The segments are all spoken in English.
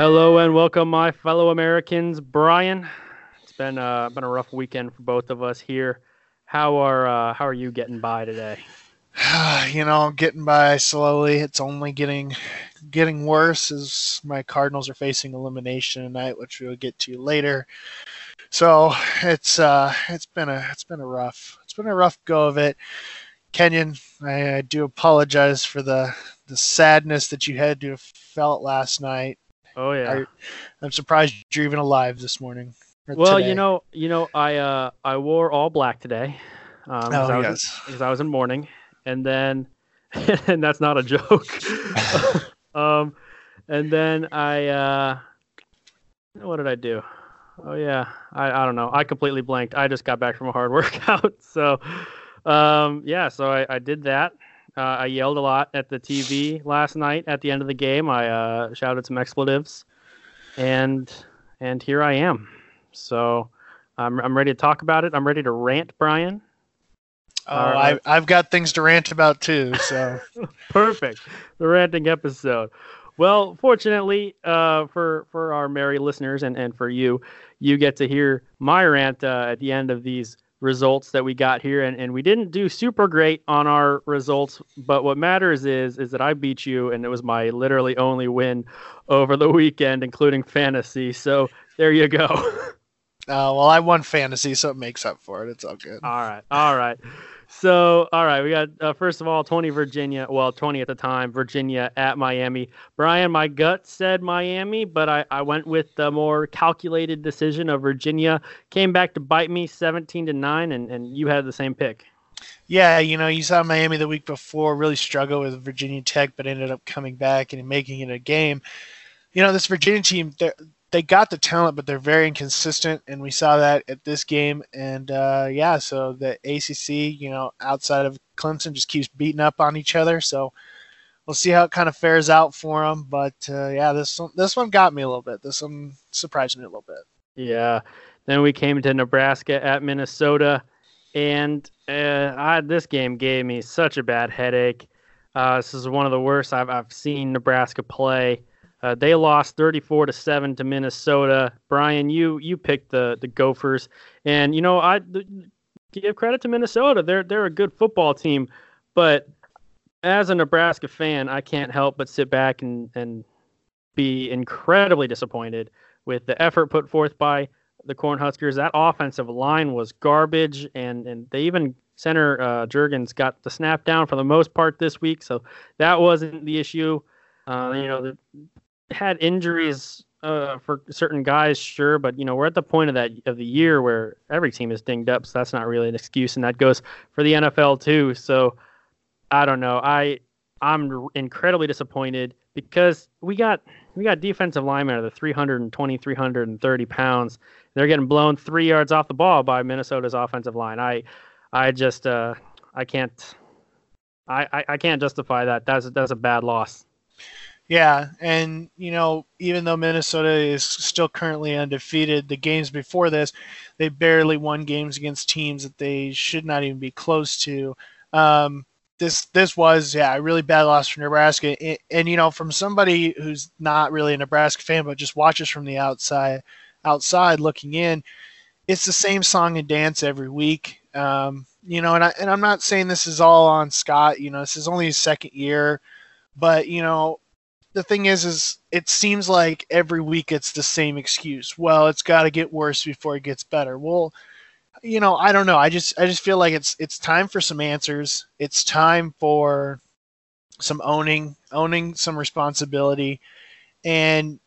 Hello and welcome, my fellow Americans. Brian, it's been uh, been a rough weekend for both of us here. How are uh, how are you getting by today? you know, getting by slowly. It's only getting getting worse as my Cardinals are facing elimination tonight, which we'll get to later. So it's uh, it's been a it's been a rough it's been a rough go of it. Kenyon, I, I do apologize for the the sadness that you had to have felt last night. Oh yeah, I, am surprised you're even alive this morning. Well, today. you know, you know, I uh, I wore all black today. Um, oh I yes, because I was in mourning, and then, and that's not a joke. um, and then I, uh, what did I do? Oh yeah, I, I don't know. I completely blanked. I just got back from a hard workout, so um, yeah. So I, I did that. Uh, I yelled a lot at the TV last night at the end of the game. I uh, shouted some expletives, and and here I am. So I'm I'm ready to talk about it. I'm ready to rant, Brian. Oh, I, I've got things to rant about too. So perfect, the ranting episode. Well, fortunately uh, for for our merry listeners and, and for you, you get to hear my rant uh, at the end of these results that we got here and, and we didn't do super great on our results but what matters is is that i beat you and it was my literally only win over the weekend including fantasy. So there you go. Uh, well i won fantasy so it makes up for it. It's all good. All right all right so, all right, we got uh, first of all 20 Virginia, well, 20 at the time, Virginia at Miami. Brian, my gut said Miami, but I, I went with the more calculated decision of Virginia. Came back to bite me 17 to 9, and, and you had the same pick. Yeah, you know, you saw Miami the week before really struggle with Virginia Tech, but ended up coming back and making it a game. You know, this Virginia team, they're they got the talent, but they're very inconsistent, and we saw that at this game. And uh, yeah, so the ACC, you know, outside of Clemson, just keeps beating up on each other. So we'll see how it kind of fares out for them. But uh, yeah, this one, this one got me a little bit. This one surprised me a little bit. Yeah. Then we came to Nebraska at Minnesota, and uh, I, this game gave me such a bad headache. Uh, this is one of the worst I've, I've seen Nebraska play. Uh, they lost 34 to seven to Minnesota. Brian, you you picked the the Gophers, and you know I give credit to Minnesota. They're they're a good football team, but as a Nebraska fan, I can't help but sit back and and be incredibly disappointed with the effort put forth by the Cornhuskers. That offensive line was garbage, and and they even center uh, Jurgens got the snap down for the most part this week, so that wasn't the issue. Uh, you know, the had injuries uh, for certain guys, sure, but you know we're at the point of that of the year where every team is dinged up, so that's not really an excuse, and that goes for the NFL too. So I don't know. I I'm incredibly disappointed because we got we got defensive linemen of the 320, 330 pounds. They're getting blown three yards off the ball by Minnesota's offensive line. I I just uh, I can't I, I, I can't justify that. That's that's a bad loss. Yeah, and you know, even though Minnesota is still currently undefeated, the games before this, they barely won games against teams that they should not even be close to. Um, this this was yeah a really bad loss for Nebraska, and, and, you know, from somebody who's not really a Nebraska fan but just watches from the outside, outside looking in, it's the same song and dance every week. Um, you know, and I and I'm not saying this is all on Scott. You know, this is only his second year, but you know the thing is is it seems like every week it's the same excuse. Well it's got to get worse before it gets better. Well you know i don't know. I just i just feel like it's it's time for some answers. It's time for some owning owning some responsibility. And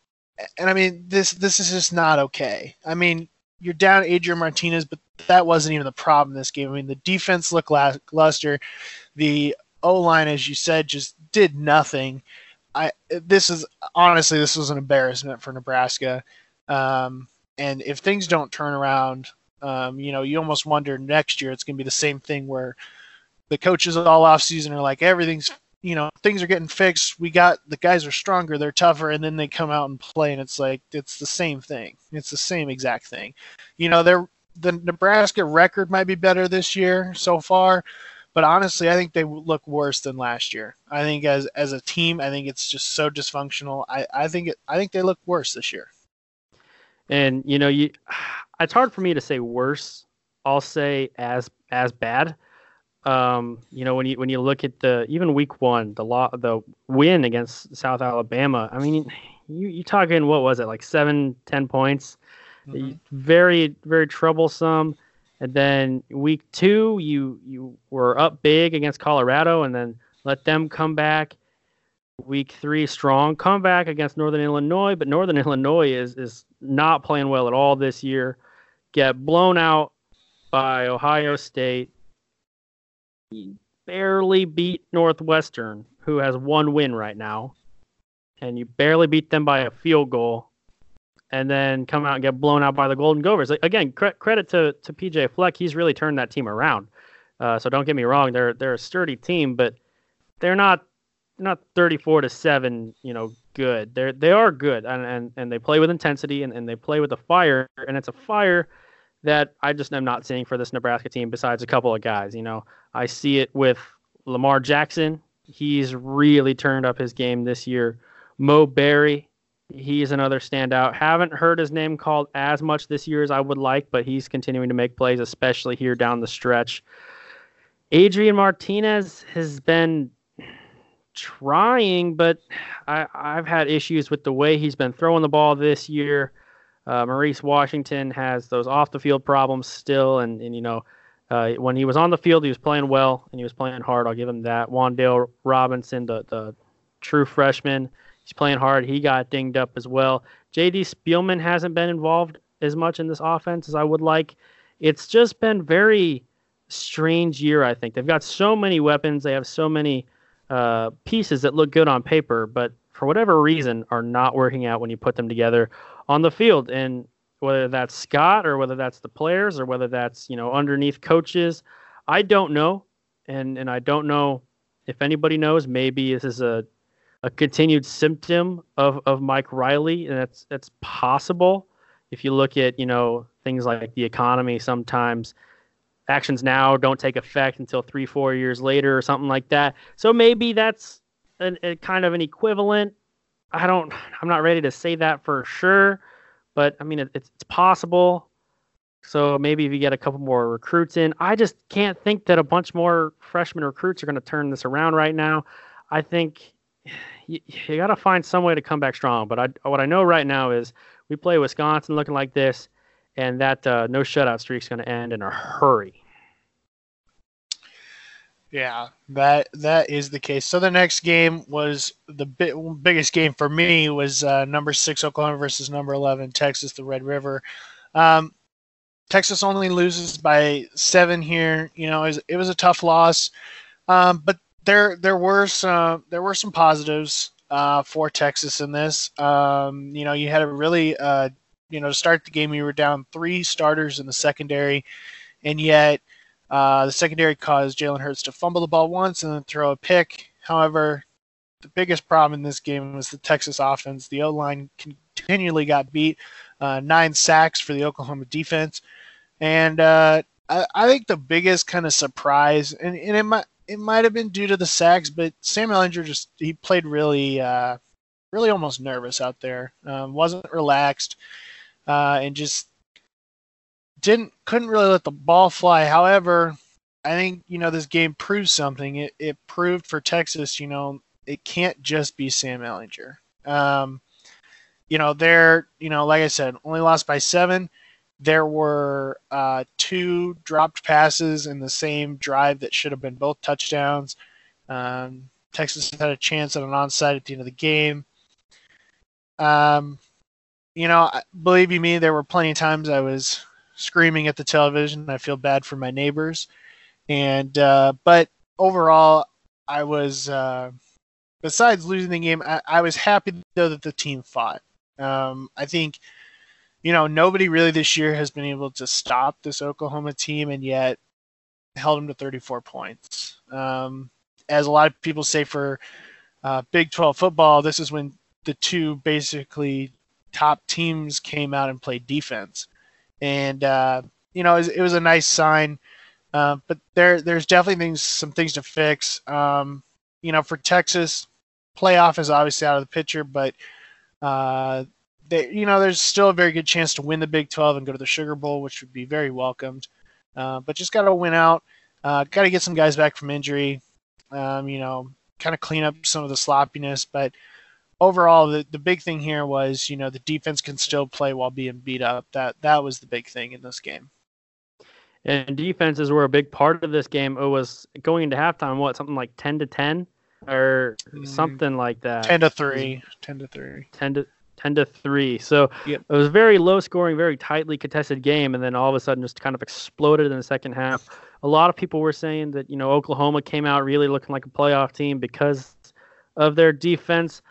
and i mean this this is just not okay. I mean you're down adrian martinez but that wasn't even the problem this game. I mean the defense looked lackluster the o line as you said just did nothing I this is honestly this was an embarrassment for Nebraska. Um, and if things don't turn around, um, you know, you almost wonder next year it's going to be the same thing where the coaches all off season are like everything's you know things are getting fixed. We got the guys are stronger, they're tougher, and then they come out and play, and it's like it's the same thing. It's the same exact thing. You know, they're the Nebraska record might be better this year so far, But honestly, I think they look worse than last year. I think as as a team, I think it's just so dysfunctional. I, I think it, I think they look worse this year. And you know, you it's hard for me to say worse. I'll say as as bad. Um, you know, when you when you look at the even week one, the law the win against South Alabama. I mean, you you talking what was it like seven ten points? Mm-hmm. Very very troublesome. And then week two, you you were up big against Colorado, and then let them come back. Week three, strong comeback against Northern Illinois, but Northern Illinois is is not playing well at all this year. Get blown out by Ohio State. barely beat Northwestern, who has one win right now, and you barely beat them by a field goal and then come out and get blown out by the Golden Gophers. Again, cre- credit to to PJ Fleck, he's really turned that team around. Uh, so don't get me wrong, they're they're a sturdy team, but they're not not 34 to seven, you know, good. They're they are good, and and, and they play with intensity and, and they play with a fire, and it's a fire that I just am not seeing for this Nebraska team. Besides a couple of guys, you know, I see it with Lamar Jackson. He's really turned up his game this year. Mo Barry, He's another standout. Haven't heard his name called as much this year as I would like, but he's continuing to make plays, especially here down the stretch. Adrian Martinez has been trying, but I, have had issues with the way he's been throwing the ball this year. Uh, Maurice Washington has those off the field problems still, and, and you know, uh, when he was on the field, he was playing well and he was playing hard. I'll give him that. Wan'Dale Robinson, the the true freshman, He's playing hard. He got dinged up as well. JD Spielman hasn't been involved as much in this offense as I would like. It's just been very strange year. I think they've got so many weapons. They have so many uh, pieces that look good on paper, but for whatever reason are not working out when you put them together on the field. And whether that's Scott or whether that's the players or whether that's you know underneath coaches, I don't know. And and I don't know if anybody knows. Maybe this is a a continued symptom of, of Mike Riley, and that's that's possible. If you look at you know things like the economy, sometimes actions now don't take effect until three four years later or something like that. So maybe that's an, a kind of an equivalent. I don't. I'm not ready to say that for sure, but I mean it, it's, it's possible. So maybe if you get a couple more recruits in, I just can't think that a bunch more freshman recruits are going to turn this around right now. I think you, you got to find some way to come back strong. But I, what I know right now is we play Wisconsin looking like this, and that uh, no shutout streak is going to end in a hurry. Yeah, that that is the case. So the next game was the bi- biggest game for me was uh, number six Oklahoma versus number eleven Texas, the Red River. Um, Texas only loses by seven here. You know, it was, it was a tough loss, um, but there there were some there were some positives uh, for Texas in this. Um, you know, you had a really uh, you know to start the game, you were down three starters in the secondary, and yet uh, the secondary caused Jalen Hurts to fumble the ball once and then throw a pick. However, the biggest problem in this game was the Texas offense. The O line continually got beat, uh, nine sacks for the Oklahoma defense, and uh, I, I, think the biggest kind of surprise, and, and it might it might have been due to the sacks, but Sam Ehlinger just he played really, uh, really almost nervous out there. Um, wasn't relaxed, uh, and just didn't couldn't really let the ball fly. However, I think you know this game proves something. It it proved for Texas, you know, it can't just be Sam Ehlinger. Um, you know, they're you know, like I said, only lost by seven there were uh, two dropped passes in the same drive that should have been both touchdowns. Um, Texas had a chance at an onside at the end of the game. Um, you know, believe you me, there were plenty of times I was screaming at the television. I feel bad for my neighbors, and uh, but overall, I was. Uh, besides losing the game, I, I, was happy though that the team fought. Um, I think you know, nobody really this year has been able to stop this Oklahoma team, and yet held them to 34 points. Um, as a lot of people say for uh, Big 12 football, this is when the two basically top teams came out and played defense, and uh, you know, it was, it was, a nice sign Uh, but there, there's definitely things, some things to fix. Um, you know, for Texas, playoff is obviously out of the picture, but uh, they, you know, there's still a very good chance to win the Big 12 and go to the Sugar Bowl, which would be very welcomed. Uh, but just got to win out. Uh, got to get some guys back from injury. Um, you know, kind of clean up some of the sloppiness. But overall, the, the big thing here was, you know, the defense can still play while being beat up. That that was the big thing in this game. And defenses were a big part of this game. It was going into halftime, what something like ten to ten, or mm, something like that. Ten to three. Ten to three. Ten to 10 to 3. So yep. it was very low scoring, very tightly contested game. And then all of a sudden just kind of exploded in the second half. A lot of people were saying that, you know, Oklahoma came out really looking like a playoff team because of their defense.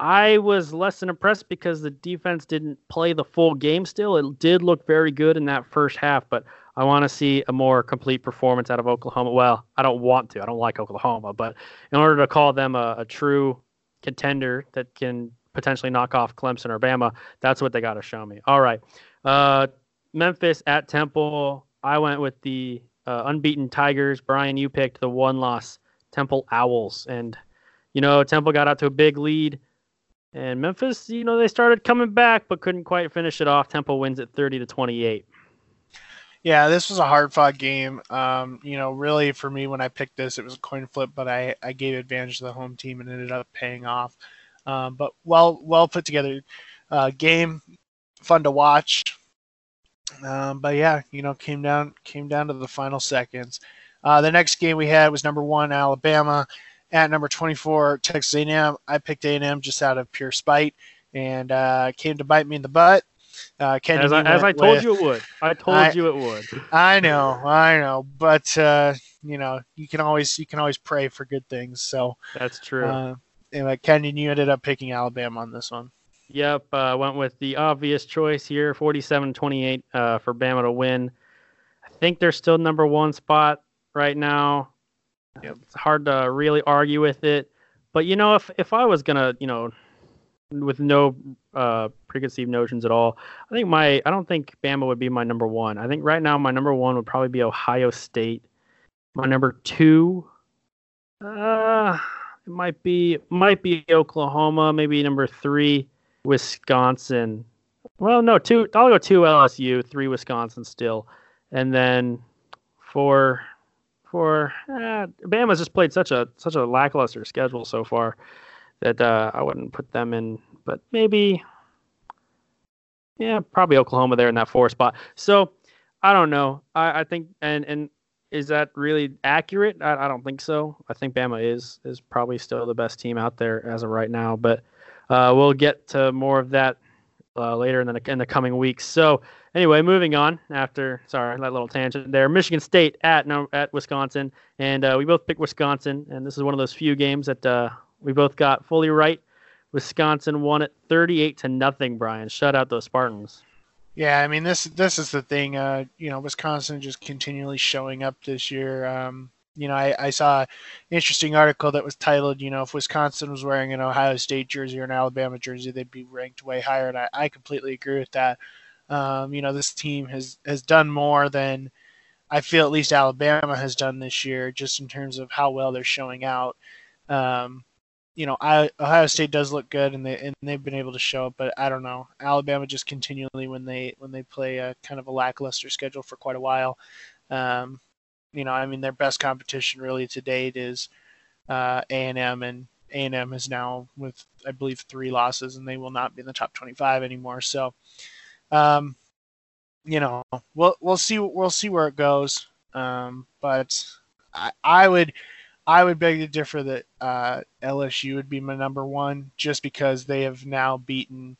I was less than impressed because the defense didn't play the full game still. It did look very good in that first half, but I want to see a more complete performance out of Oklahoma. Well, I don't want to. I don't like Oklahoma, but in order to call them a, a true contender that can potentially knock off Clemson or Bama. That's what they got to show me. All right. Uh, Memphis at Temple. I went with the uh, unbeaten Tigers. Brian, you picked the one loss Temple Owls. And, you know, Temple got out to a big lead. And Memphis, you know, they started coming back but couldn't quite finish it off. Temple wins at 30 to 28. Yeah, this was a hard fought game. Um, you know, really for me when I picked this, it was a coin flip, but I, I gave advantage to the home team and ended up paying off. Um, but well well put together uh, game, fun to watch. Um, but yeah, you know, came down came down to the final seconds. Uh, the next game we had was number one Alabama at number 24 Texas A&M. I picked A&M just out of pure spite, and uh, came to bite me in the butt. Uh, as, I, as I, told with, you it would. I told I, you it would. I know, I know, but uh, you know, you can always you can always pray for good things. So that's true. Uh, anyway, Kenyon, you ended up picking Alabama on this one. Yep, uh, went with the obvious choice here, 47-28 uh, for Bama to win. I think they're still number one spot right now. Yep. It's hard to really argue with it, but you know, if if I was gonna, you know, with no uh, preconceived notions at all, I think my I don't think Bama would be my number one. I think right now my number one would probably be Ohio State. My number two, uh, it might be might be Oklahoma, maybe number three, Wisconsin. Well, no, two. I'll go two LSU, three Wisconsin still, and then four. For eh, Bama's just played such a such a lackluster schedule so far that uh, I wouldn't put them in, but maybe, yeah, probably Oklahoma there in that four spot. So I don't know. I, I think and and is that really accurate? I, I, don't think so. I think Bama is is probably still the best team out there as of right now, but uh, we'll get to more of that uh, later in the in the coming weeks. So anyway, moving on. After sorry that little tangent there, Michigan State at no, at Wisconsin, and uh, we both picked Wisconsin, and this is one of those few games that uh, we both got fully right. Wisconsin won it 38 to nothing. Brian, shut out those Spartans. Yeah, I mean this this is the thing. Uh, you know, Wisconsin just continually showing up this year. Um, you know, I, I saw an interesting article that was titled, you know, if Wisconsin was wearing an Ohio State jersey or an Alabama jersey, they'd be ranked way higher. And I, I completely agree with that. Um, you know, this team has has done more than I feel at least Alabama has done this year, just in terms of how well they're showing out. Um, you know, I, Ohio State does look good, and they and they've been able to show it. But I don't know, Alabama just continually when they when they play a kind of a lackluster schedule for quite a while. Um, you know, I mean, their best competition really to date is uh, A&M, and A&M is now with I believe three losses, and they will not be in the top 25 anymore. So, um, you know, we'll we'll see we'll see where it goes. Um, but I, I would I would beg to differ that uh, LSU would be my number one, just because they have now beaten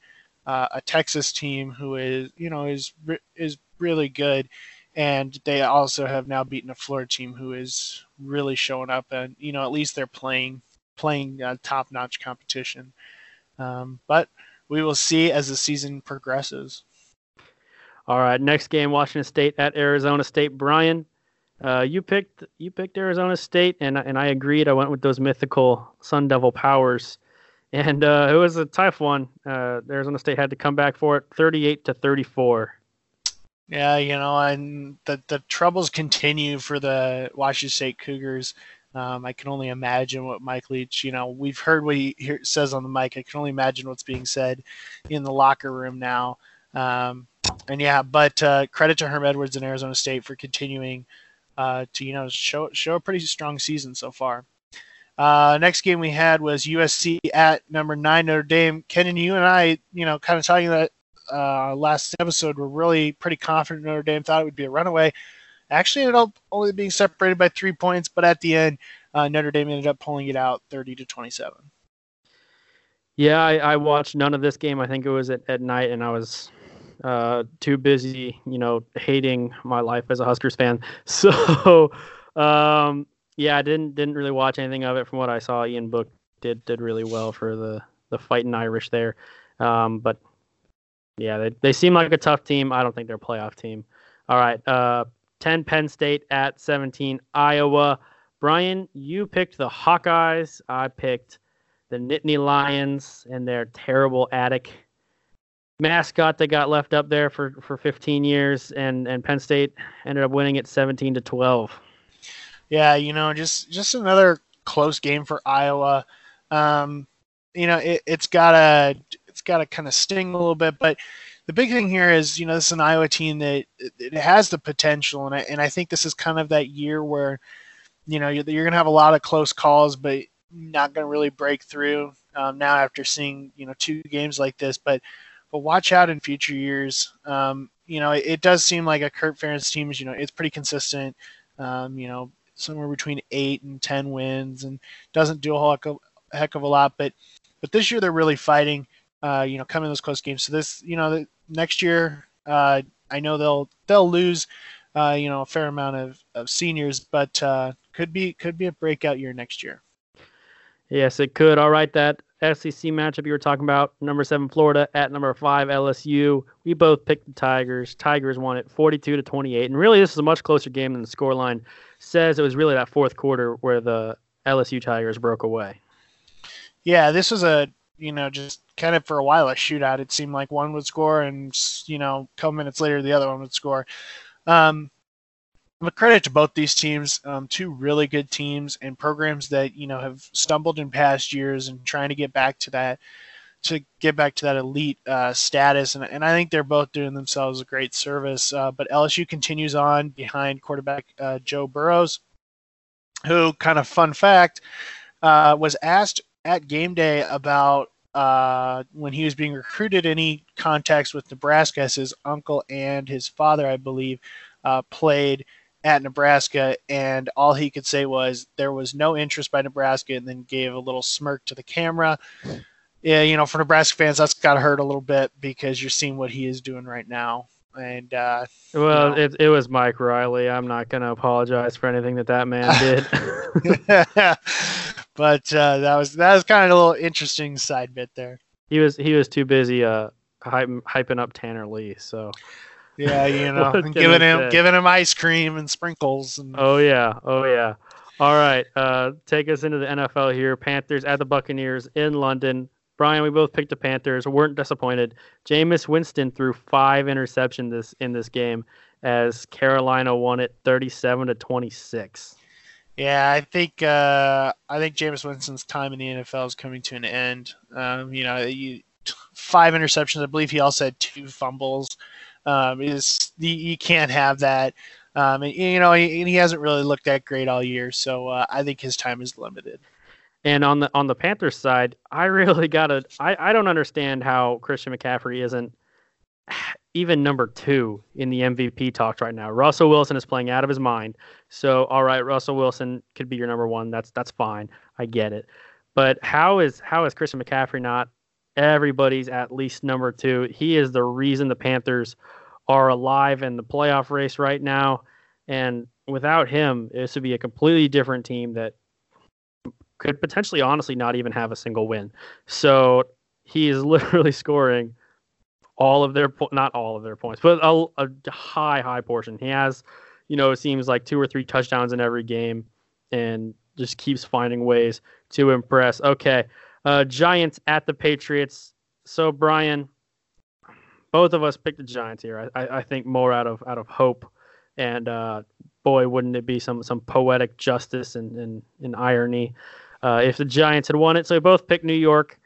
uh, a Texas team who is, you know, is is really good, and they also have now beaten a Florida team who is really showing up, and you know, at least they're playing playing uh, top notch competition. Um, but we will see as the season progresses. All right, next game: Washington State at Arizona State. Brian, uh, you picked you picked Arizona State, and and I agreed. I went with those mythical Sun Devil powers, and uh, it was a tough one. Uh, Arizona State had to come back for it, thirty-eight to thirty-four. Yeah, you know, and the the troubles continue for the Washington State Cougars. Um, I can only imagine what Mike Leach, you know, we've heard what he hear, says on the mic. I can only imagine what's being said in the locker room now. Um, and yeah, but uh, credit to Herm Edwards and Arizona State for continuing uh, to, you know, show show a pretty strong season so far. Uh, next game we had was USC at number nine Notre Dame. Kenyon you and I, you know, kind of talking that uh, last episode, were really pretty confident Notre Dame thought it would be a runaway. Actually, ended up only being separated by three points, but at the end, uh, Notre Dame ended up pulling it out, thirty to twenty-seven. Yeah, I, I, watched none of this game. I think it was at, at night, and I was uh, too busy, you know, hating my life as a Huskers fan. So, um, yeah, I didn't didn't really watch anything of it. From what I saw, Ian Book did did really well for the the fighting Irish there. Um, but yeah, they they seem like a tough team. I don't think they're a playoff team. All right, uh, ten Penn State at seventeen Iowa. Brian, you picked the Hawkeyes. I picked the Nittany Lions and their terrible attic mascot that got left up there for, for 15 years, and, and Penn State ended up winning it 17 to 12. Yeah, you know, just just another close game for Iowa. Um, you know, it, it's got a it's got to kind of sting a little bit, but the big thing here is, you know, this is an Iowa team that it has the potential, and I, and I think this is kind of that year where, you know, you're, you're going to have a lot of close calls, but not going to really break through um, now after seeing you know two games like this. But but watch out in future years. Um, you know, it, it, does seem like a Kirk Ferentz team is you know it's pretty consistent. Um, you know, somewhere between eight and ten wins, and doesn't do a whole heck of, a heck of a lot. But but this year they're really fighting. Uh, you know, coming those close games. So this, you know, the, next year, uh, I know they'll they'll lose, uh, you know, a fair amount of, of seniors, but uh, could be could be a breakout year next year. Yes, it could. All right, that SEC matchup you were talking about, number seven Florida at number five LSU. We both picked the Tigers. Tigers won it 42 to 28, and really this is a much closer game than the scoreline says. It was really that fourth quarter where the LSU Tigers broke away. Yeah, this was a you know just kind of for a while a shootout. It seemed like one would score, and you know, a couple minutes later the other one would score. Um, but credit to both these teams, um, two really good teams and programs that you know have stumbled in past years and trying to get back to that to get back to that elite uh, status. And, and I think they're both doing themselves a great service. Uh, but LSU continues on behind quarterback uh, Joe Burrows, who, kind of fun fact, uh, was asked at game day about uh, when he was being recruited any contacts with Nebraska, as his uncle and his father, I believe, uh, played at Nebraska, and all he could say was there was no interest by Nebraska, and then gave a little smirk to the camera. Yeah, you know, for Nebraska fans, that's got to hurt a little bit because you're seeing what he is doing right now. And uh, well, you know. it it was Mike Riley. I'm not going to apologize for anything that that man did. but uh, that was that was kind of a little interesting side bit there. He was he was too busy uh hyping, hyping up Tanner Lee. So yeah, you know, giving him say? giving him ice cream and sprinkles. And... Oh yeah, oh yeah. All right, uh, take us into the NFL here. Panthers at the Buccaneers in London. Brian, we both picked the Panthers. weren't disappointed. Jameis Winston threw five interceptions this in this game as Carolina won it 37 to 26. Yeah, I think uh, I think Jameis Winston's time in the NFL is coming to an end. Um, you know, you, five interceptions. I believe he also had two fumbles um, is the, you can't have that. Um, and, you know, he, he, hasn't really looked that great all year, so uh, I think his time is limited. And on the on the Panthers side, I really gotta. I, I don't understand how Christian McCaffrey isn't even number two in the MVP talks right now. Russell Wilson is playing out of his mind. So all right, Russell Wilson could be your number one. That's that's fine. I get it. But how is how is Christian McCaffrey not everybody's at least number two? He is the reason the Panthers are alive in the playoff race right now. And without him, this would be a completely different team that could potentially, honestly, not even have a single win. So he is literally scoring all of their not all of their points, but a, a high, high portion. He has, you know, it seems like two or three touchdowns in every game, and just keeps finding ways to impress. Okay, uh, Giants at the Patriots. So Brian, both of us picked the Giants here. I, I think more out of out of hope, and uh, boy, wouldn't it be some some poetic justice and and, and irony uh, if the Giants had won it. So we both picked New York,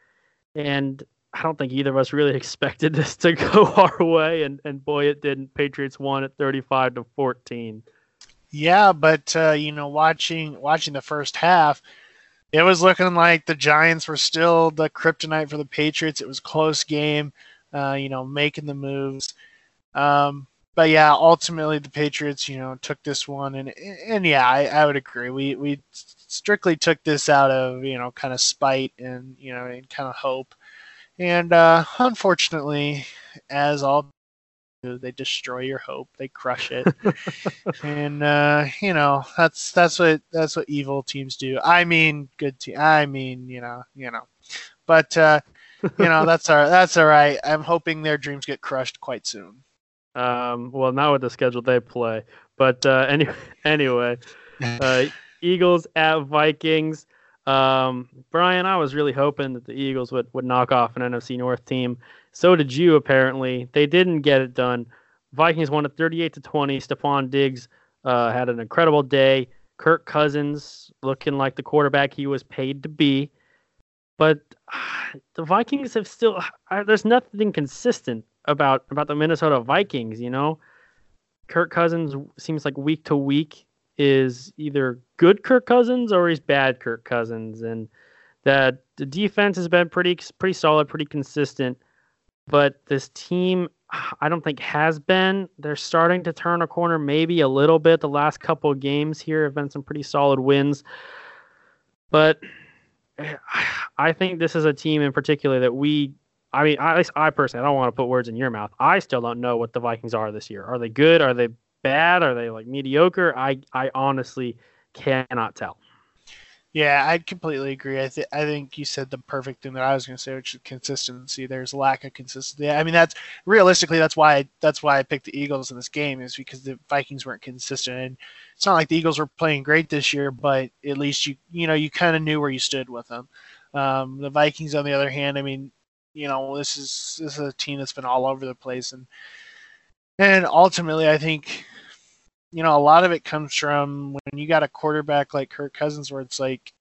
and I don't think either of us really expected this to go our way, and and boy, it didn't. Patriots won at 35 to 14. Yeah, but uh, you know, watching watching the first half, it was looking like the Giants were still the kryptonite for the Patriots. It was close game, uh, you know, making the moves. Um, but yeah, ultimately the Patriots, you know, took this one, and and yeah, I, I would agree. We we strictly took this out of you know kind of spite and you know and kind of hope, and uh, unfortunately, as all they destroy your hope, they crush it, and uh, you know that's that's what that's what evil teams do. I mean, good team. I mean, you know, you know, but uh, you know that's all that's all right. I'm hoping their dreams get crushed quite soon. Um, well, not with the schedule they play, but uh, any, anyway, uh, Eagles at Vikings. Um, Brian, I was really hoping that the Eagles would, would knock off an NFC North team. So did you, apparently. They didn't get it done. Vikings won at 38 to 20. Stefon Diggs uh, had an incredible day. Kirk Cousins looking like the quarterback he was paid to be. But the Vikings have still, uh, there's nothing consistent about about the Minnesota Vikings. You know, Kirk Cousins seems like week to week is either good Kirk Cousins or he's bad Kirk Cousins, and that the defense has been pretty pretty solid, pretty consistent. But this team, I don't think has been. They're starting to turn a corner, maybe a little bit. The last couple of games here have been some pretty solid wins, but I think this is a team in particular that we I mean, I, I personally, I don't want to put words in your mouth. I still don't know what the Vikings are this year. Are they good? Are they bad? Are they like mediocre? I, I honestly cannot tell. Yeah, I completely agree. I, th- I think you said the perfect thing that I was going to say, which is consistency. There's lack of consistency. I mean, that's realistically that's why I, that's why I picked the Eagles in this game is because the Vikings weren't consistent. And it's not like the Eagles were playing great this year, but at least you you know you kind of knew where you stood with them. Um, the Vikings, on the other hand, I mean, you know, this is this is a team that's been all over the place, and and ultimately, I think, you know, a lot of it comes from when you got a quarterback like Kirk Cousins, where it's like,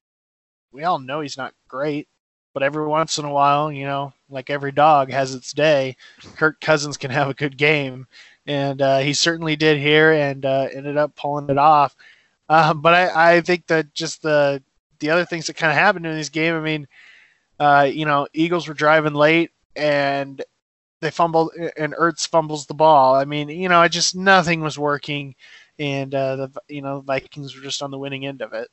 we all know he's not great, but every once in a while, you know, like every dog has its day, Kirk Cousins can have a good game, and uh, he certainly did here, and uh, ended up pulling it off. Uh, but I, I think that just the the other things that kind of happened in this game, I mean uh, you know, Eagles were driving late and they fumbled, and Ertz fumbles the ball. I mean, you know, I just nothing was working, and uh, the you know Vikings were just on the winning end of it.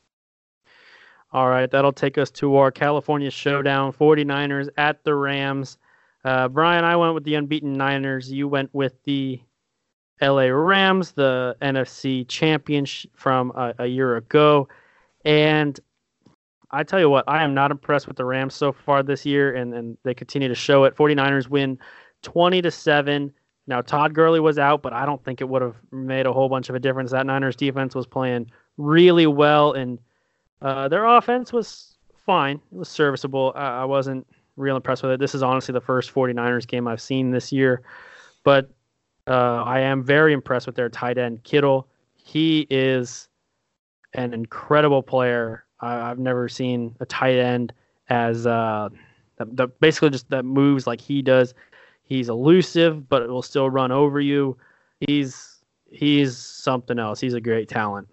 All right, that'll take us to our California showdown 49ers at the Rams. Uh, Brian, I went with the unbeaten Niners. You went with the LA Rams, the NFC champion from a, a year ago. And I tell you what, I am not impressed with the Rams so far this year, and, and they continue to show it. 49ers win 20 to 7. Now, Todd Gurley was out, but I don't think it would have made a whole bunch of a difference. That Niners defense was playing really well, and uh, their offense was fine. It was serviceable. I, I wasn't real impressed with it. This is honestly the first 49ers game I've seen this year, but uh, I am very impressed with their tight end, Kittle. He is an incredible player. I, have never seen a tight end as uh, basically just that moves like he does. He's elusive, but it will still run over you. He's he's something else. He's a great talent.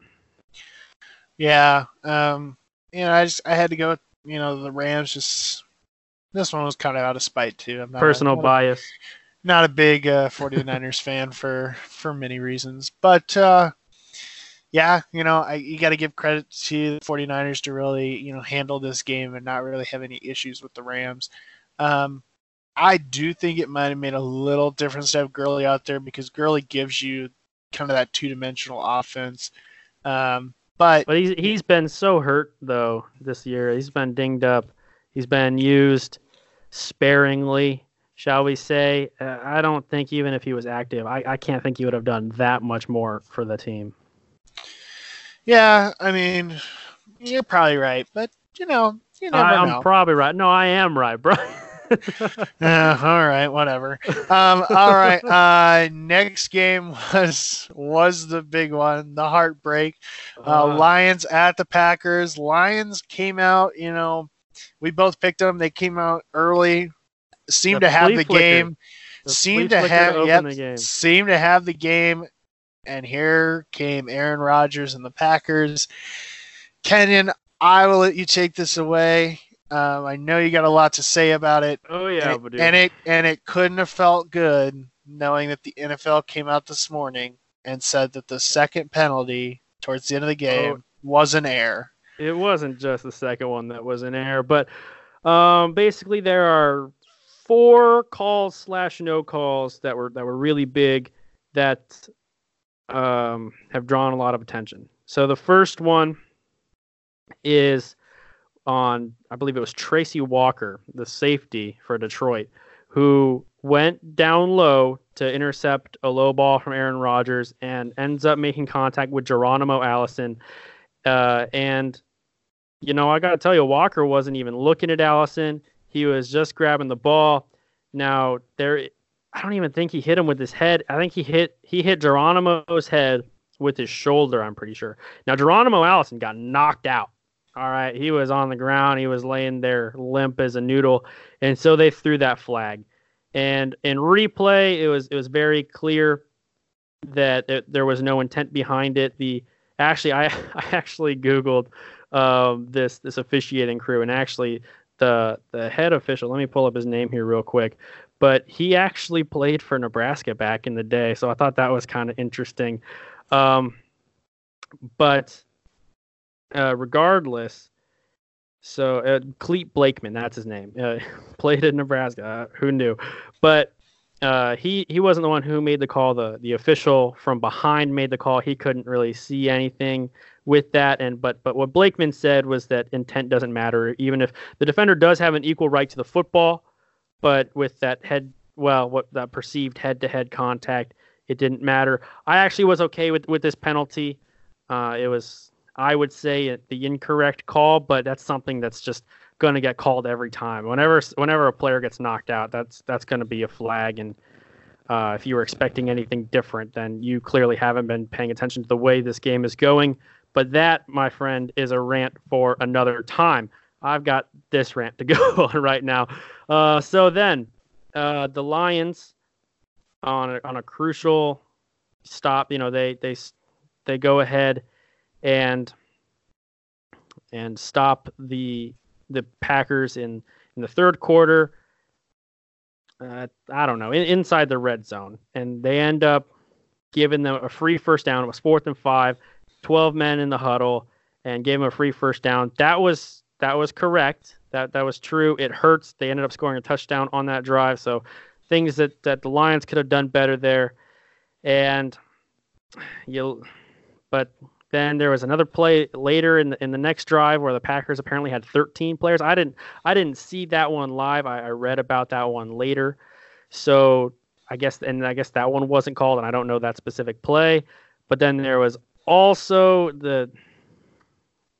Yeah, um, you know, I just I had to go with you know the Rams. Just this one was kind of out of spite too. I'm not Personal not bias. A, not a big uh, 49ers fan for for many reasons, but uh, yeah, you know, I, you got to give credit to the 49ers to really, you know, handle this game and not really have any issues with the Rams. Um, I do think it might have made a little difference to have Gurley out there because Gurley gives you kind of that two dimensional offense. Um, but but he's he's been so hurt though this year. He's been dinged up. He's been used sparingly, shall we say? Uh, I don't think even if he was active, I, I can't think he would have done that much more for the team. Yeah, I mean, you're probably right, but you know, you never I, know. I'm probably right. No, I am right, bro. uh, all right, whatever. Um, all right. Uh, next game was was the big one, the heartbreak. Uh, uh, Lions at the Packers. Lions came out. You know, we both picked them. They came out early. Seemed to have the flicker. game. The seemed to have yep, seemed to have the game. And here came Aaron Rodgers and the Packers. Kenyon, I will let you take this away. Um, I know you got a lot to say about it. Oh yeah, and it, and it and it couldn't have felt good knowing that the NFL came out this morning and said that the second penalty towards the end of the game oh, was an error. It wasn't just the second one that was an error, but um, basically there are four calls slash no calls that were that were really big that um, have drawn a lot of attention. So the first one is on, I believe it was Tracy Walker, the safety for Detroit, who went down low to intercept a low ball from Aaron Rodgers and ends up making contact with Geronimo Allison. Uh, and, you know, I got to tell you, Walker wasn't even looking at Allison. He was just grabbing the ball. Now, there, I don't even think he hit him with his head. I think he hit he hit Geronimo's head with his shoulder. I'm pretty sure. Now Geronimo Allison got knocked out. All right, he was on the ground. He was laying there limp as a noodle, and so they threw that flag. And in replay, it was it was very clear that it, there was no intent behind it. The actually, I I actually googled um, this this officiating crew, and actually the the head official. Let me pull up his name here real quick. But he actually played for Nebraska back in the day, so I thought that was kind of interesting. Um, but uh, regardless, so uh, Clete Blakeman, that's his name, uh, played in Nebraska. Uh, who knew? But uh, he he wasn't the one who made the call. The the official from behind made the call. He couldn't really see anything with that. And but but what Blakeman said was that intent doesn't matter, even if the defender does have an equal right to the football, but with that head, well, what that perceived head-to-head contact, it didn't matter. I actually was okay with with this penalty. Uh, it was I would say it the incorrect call, but that's something that's just going to get called every time. Whenever whenever a player gets knocked out, that's that's going to be a flag. And uh, if you were expecting anything different, then you clearly haven't been paying attention to the way this game is going. But that, my friend, is a rant for another time. I've got this rant to go on right now. Uh, so then, uh, the Lions on a, on a crucial stop, you know, they they they go ahead and and stop the the Packers in in the third quarter. Uh, I don't know, in, inside the red zone, and they end up giving them a free first down. It was fourth and five, 12 men in the huddle, and gave them a free first down. That was that was correct. That that was true. It hurts. They ended up scoring a touchdown on that drive. So things that that the Lions could have done better there, and you, but then there was another play later in the in the next drive where the Packers apparently had 13 players. I didn't I didn't see that one live. I, I read about that one later. So I guess and I guess that one wasn't called, and I don't know that specific play. But then there was also the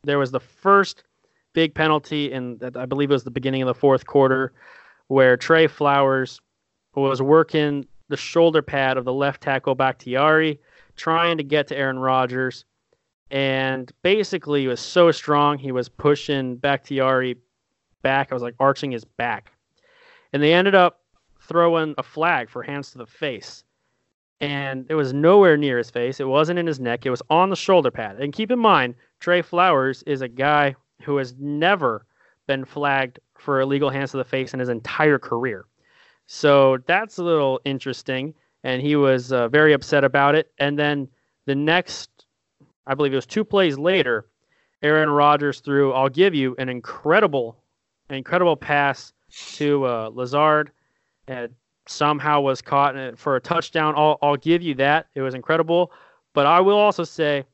there was the first big penalty in I believe it was the beginning of the fourth quarter where Trey Flowers was working the shoulder pad of the left tackle Bakhtiari, trying to get to Aaron Rodgers and basically he was so strong he was pushing Bakhtiari back. I was like arching his back, and they ended up throwing a flag for hands to the face, and it was nowhere near his face. It wasn't in his neck. It was on the shoulder pad. And keep in mind, Trey Flowers is a guy who has never been flagged for illegal hands to the face in his entire career. So that's a little interesting. And he was uh, very upset about it. And then the next I believe it was two plays later, Aaron Rodgers threw, I'll give you an incredible, incredible pass to uh, Lazard and somehow was caught for a touchdown. I'll, I'll give you that. It was incredible. But I will also say,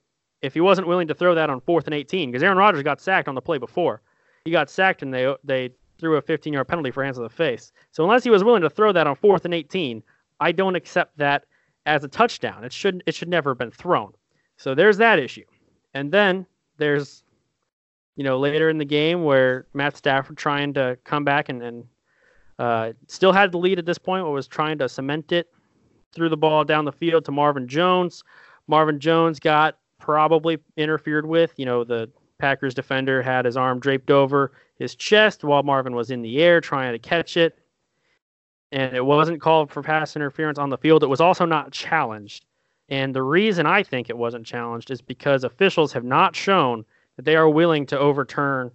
if he wasn't willing to throw that on fourth and 18, because Aaron Rodgers got sacked on the play before, he got sacked and they they threw a 15 yard penalty for hands to the face. So unless he was willing to throw that on fourth and 18, I don't accept that as a touchdown. It should it should never have been thrown. So there's that issue. And then there's, you know, later in the game where Matt Stafford trying to come back and, and Uh, still had the lead at this point, but was trying to cement it. Threw the ball down the field to Marvin Jones. Marvin Jones got probably interfered with. You know, the Packers defender had his arm draped over his chest while Marvin was in the air trying to catch it. And it wasn't called for pass interference on the field. It was also not challenged. And the reason I think it wasn't challenged is because officials have not shown that they are willing to overturn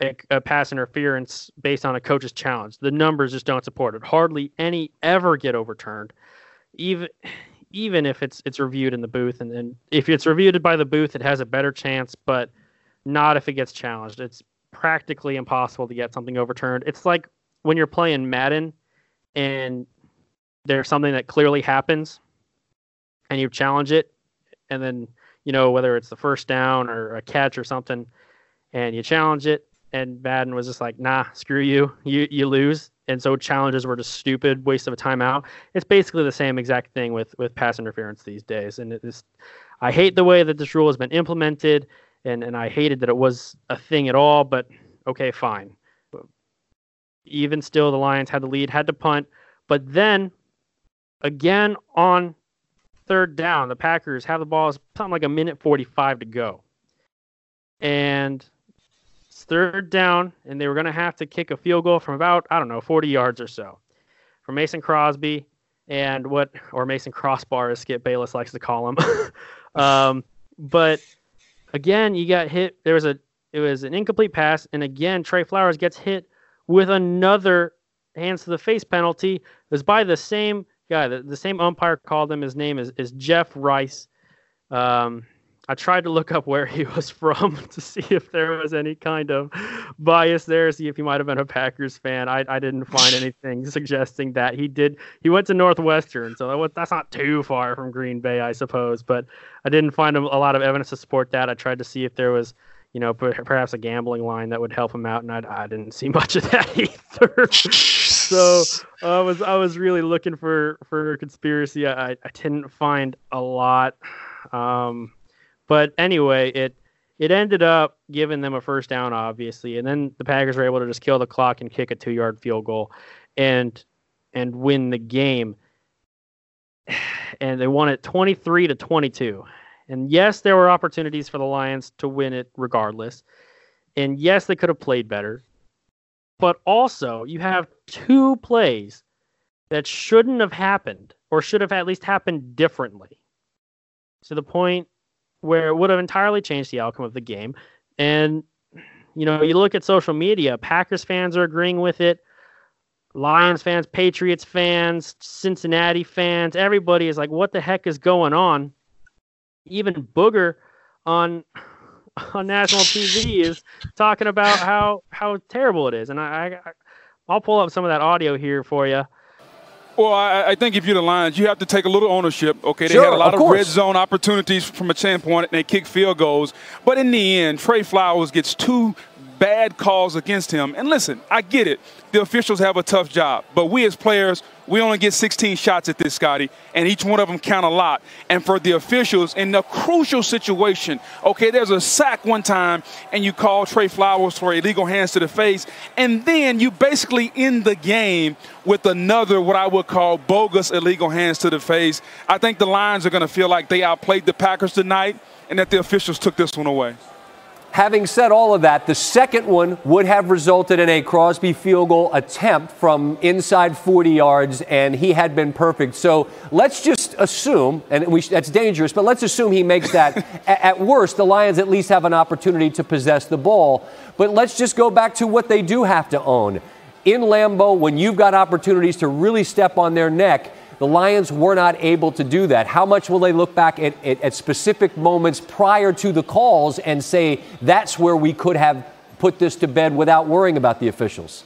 a, a, pass interference based on a coach's challenge. The numbers just don't support it. Hardly any ever get overturned, even even if it's it's reviewed in the booth. And, and if it's reviewed by the booth, it has a better chance, but not if it gets challenged. It's practically impossible to get something overturned. It's like when you're playing Madden and there's something that clearly happens and you challenge it and then you know whether it's the first down or a catch or something and you challenge it and Madden was just like, nah, screw you, you you lose. And so challenges were just stupid, waste of a timeout. It's basically the same exact thing with with pass interference these days. And it is, I hate the way that this rule has been implemented, and and I hated that it was a thing at all. But okay, fine. Even still, the Lions had the lead, had to punt, but then again on third down, the Packers have the ball, something like a minute forty-five to go, and it's third down, and they were going to have to kick a field goal from about, I don't know, 40 yards or so from Mason Crosby and what, or Mason Crossbar, as Skip Bayless likes to call him. um, but again, you got hit. There was a, it was an incomplete pass, and again, Trey Flowers gets hit with another hands to the face penalty. It was by the same guy. The, the same umpire called him. His name is, is Jeff Rice. Um, I tried to look up where he was from to see if there was any kind of bias there, see if he might have been a Packers fan. I, I didn't find anything suggesting that he did. He went to Northwestern, so that was, that's not too far from Green Bay, I suppose. But I didn't find a, a lot of evidence to support that. I tried to see if there was, you know, perhaps a gambling line that would help him out, and I, I didn't see much of that either. So I was I was really looking for for conspiracy. I I didn't find a lot. Um, but anyway, it it ended up giving them a first down, obviously, and then the Packers were able to just kill the clock and kick a two yard field goal, and and win the game. And they won it twenty three to twenty two. And yes, there were opportunities for the Lions to win it regardless. And yes, they could have played better. But also, you have two plays that shouldn't have happened or should have at least happened differently. To the point where it would have entirely changed the outcome of the game. And, you know, you look at social media, Packers fans are agreeing with it. Lions fans, Patriots fans, Cincinnati fans, everybody is like, what the heck is going on? Even Booger on on national TV is talking about how how terrible it is. And I, I I'll pull up some of that audio here for you. Well, I, I, think if you're the Lions, you have to take a little ownership. Okay, they sure, had a lot of, of red zone opportunities from a standpoint, and they kick field goals. But in the end, Trey Flowers gets two bad calls against him. And listen, I get it. The officials have a tough job, but we as players, we only get 16 shots at this, Scotty, and each one of them count a lot. And for the officials in the crucial situation, okay, there's a sack one time, and you call Trey Flowers for illegal hands to the face, and then you basically end the game with another what I would call bogus illegal hands to the face. I think the Lions are going to feel like they outplayed the Packers tonight, and that the officials took this one away. Having said all of that, the second one would have resulted in a Crosby field goal attempt from inside 40 yards, and he had been perfect. So let's just assume, and we, that's dangerous, but let's assume he makes that. at worst, the Lions at least have an opportunity to possess the ball. But let's just go back to what they do have to own. In Lambeau, when you've got opportunities to really step on their neck, the Lions were not able to do that. How much will they look back at, at, at specific moments prior to the calls and say that's where we could have put this to bed without worrying about the officials?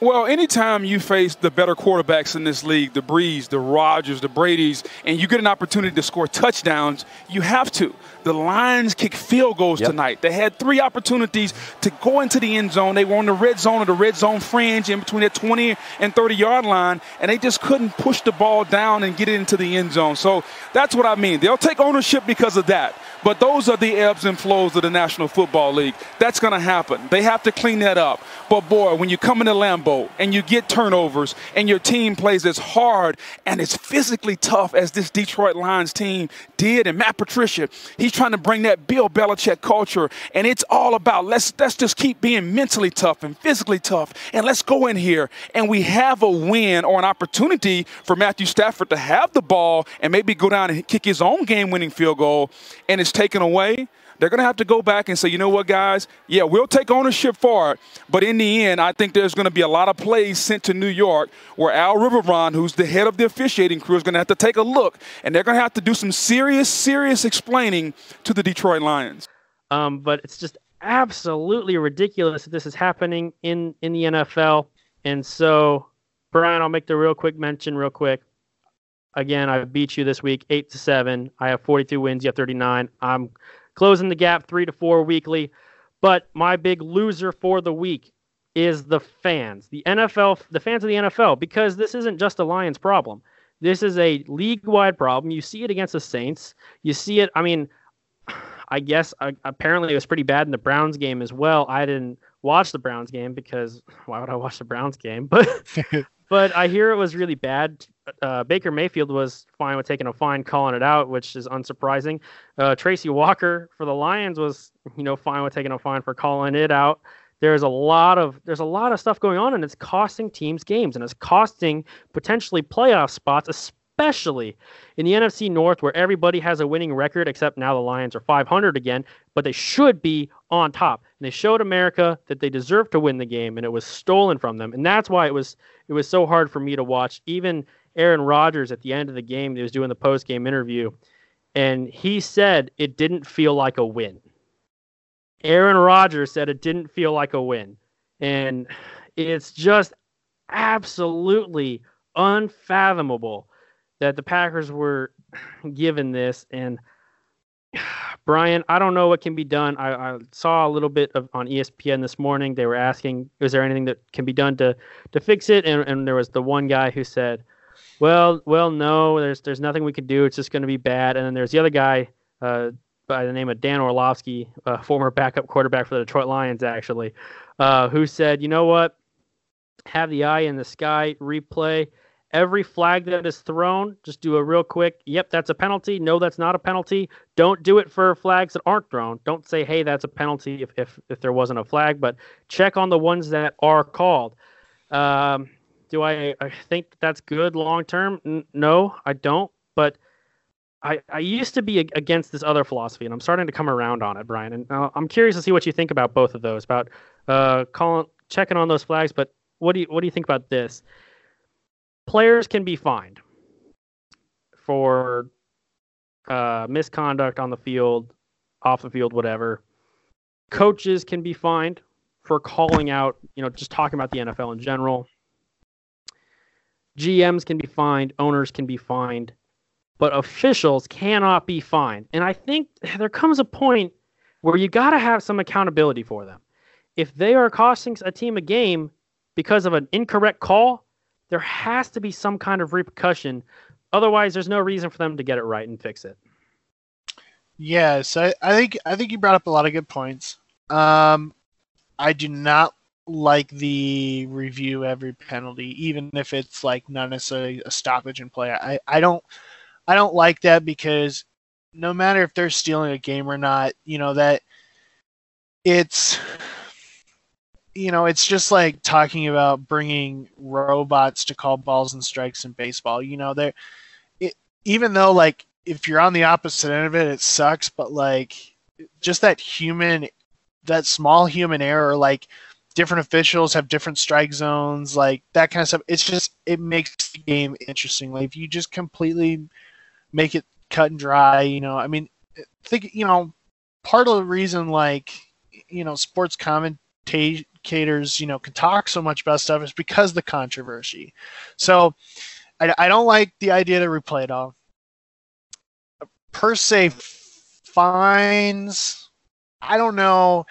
Well, anytime you face the better quarterbacks in this league, the Brees, the Rodgers, the Brady's, and you get an opportunity to score touchdowns, you have to. The Lions kick field goals yep. tonight. They had three opportunities to go into the end zone. They were on the red zone or the red zone fringe in between that 20 and 30 yard line, and they just couldn't push the ball down and get it into the end zone. So that's what I mean. They'll take ownership because of that. But those are the ebbs and flows of the National Football League. That's going to happen. They have to clean that up. But boy, when you come into Lambeau and you get turnovers and your team plays as hard and as physically tough as this Detroit Lions team did, and Matt Patricia, he's trying to bring that Bill Belichick culture, and it's all about let's let's just keep being mentally tough and physically tough, and let's go in here and we have a win or an opportunity for Matthew Stafford to have the ball and maybe go down and kick his own game-winning field goal, and it's taken away they're going to have to go back and say, you know what, guys? Yeah, we'll take ownership for it. But in the end, I think there's going to be a lot of plays sent to New York where Al Riveron, who's the head of the officiating crew, is going to have to take a look. And they're going to have to do some serious, serious explaining to the Detroit Lions. Um, but it's just absolutely ridiculous that this is happening in, in the NFL. And so, Brian, I'll make the real quick mention, real quick. Again, I beat you this week, eight to seven. I have 42 wins. You have 39. I'm closing the gap three to four weekly. But my big loser for the week is the fans, the NFL, the fans of the NFL, because this isn't just a Lions problem. This is a league wide problem. You see it against the Saints. You see it, I mean, I guess uh, apparently it was pretty bad in the Browns game as well. I didn't watch the Browns game because why would I watch the Browns game? But but I hear it was really bad. Uh, Baker Mayfield was fine with taking a fine, calling it out, which is unsurprising. Uh, Tracy Walker for the Lions was, you know, fine with taking a fine for calling it out. There's a lot of there's a lot of stuff going on, and it's costing teams games, and it's costing potentially playoff spots, especially in the NFC North, where everybody has a winning record, except now the Lions are 500 again, but they should be on top. And they showed America that they deserve to win the game, and it was stolen from them, and that's why it was it was so hard for me to watch. Even Aaron Rodgers at the end of the game, he was doing the post game interview, and he said it didn't feel like a win. Aaron Rodgers said it didn't feel like a win. And it's just absolutely unfathomable that the Packers were given this. And Brian, I don't know what can be done. I, I, saw a little bit of on ESPN this morning. They were asking, is there anything that can be done to to fix it? And, and there was the one guy who said, well, well, no, there's there's nothing we could do. It's just going to be bad. And then there's the other guy uh, by the name of Dan Orlovsky, former backup quarterback for the Detroit Lions, actually, uh, who said, you know what? Have the eye in the sky replay every flag that is thrown, just do a real quick, yep, that's a penalty. No, that's not a penalty. Don't do it for flags that aren't thrown. Don't say, hey, that's a penalty if, if, if there wasn't a flag, but check on the ones that are called. Um, do I, I think that's good long term? N- no, I don't. But I, I used to be against this other philosophy, and I'm starting to come around on it, Brian. And uh, I'm curious to see what you think about both of those, about uh, calling, checking on those flags. But what do you what do you think about this? players can be fined for uh, misconduct on the field, off the field, whatever. Coaches can be fined for calling out, you know, just talking about the NFL in general. GMs can be fined, owners can be fined, but officials cannot be fined. And I think there comes a point where you got to have some accountability for them. If they are costing a team a game because of an incorrect call, there has to be some kind of repercussion. Otherwise, there's no reason for them to get it right and fix it. Yes, I, I think I think you brought up a lot of good points. Um, I do not like the review every penalty, even if it's like not necessarily a stoppage in play. I, I don't I don't like that because no matter if they're stealing a game or not, you know that it's you know, it's just like talking about bringing robots to call balls and strikes in baseball. You know, they even though like if you're on the opposite end of it, it sucks. But like just that human, that small human error, like different officials have different strike zones, like that kind of stuff. It's just it makes the game interesting. Like if you just completely make it cut and dry, you know, I mean, think you know, part of the reason like you know sports commentators you know, can talk so much about stuff is because the controversy. So I, I don't like the idea to replay it all. Per se, fines. I don't know.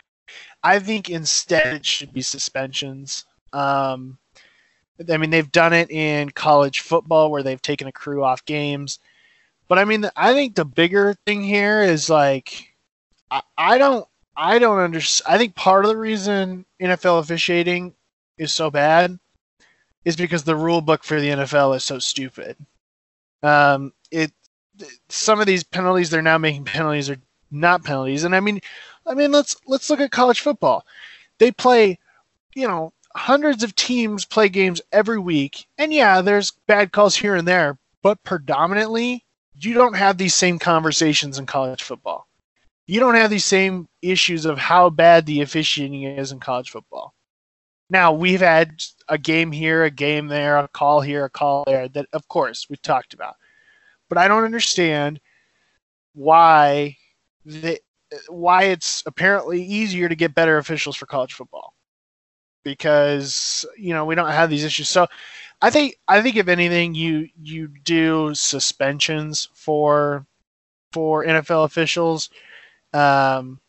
I think instead it should be suspensions. Um, I mean, they've done it in college football where they've taken a crew off games. But I mean, I think the bigger thing here is like, I, I don't, I don't understand. I think part of the reason NFL officiating is so bad is because the rule book for the NFL is so stupid. Um, it some of these penalties they're now making penalties are not penalties, and I mean, I mean let's let's look at college football. They play, you know, hundreds of teams play games every week, and yeah, there's bad calls here and there, but predominantly you don't have these same conversations in college football. You don't have these same issues of how bad the officiating is in college football. Now, we've had a game here, a game there, a call here, a call there that, of course, we've talked about. But I don't understand why the, why it's apparently easier to get better officials for college football because you know we don't have these issues. So I think I think if anything, you you do suspensions for for NFL officials, um,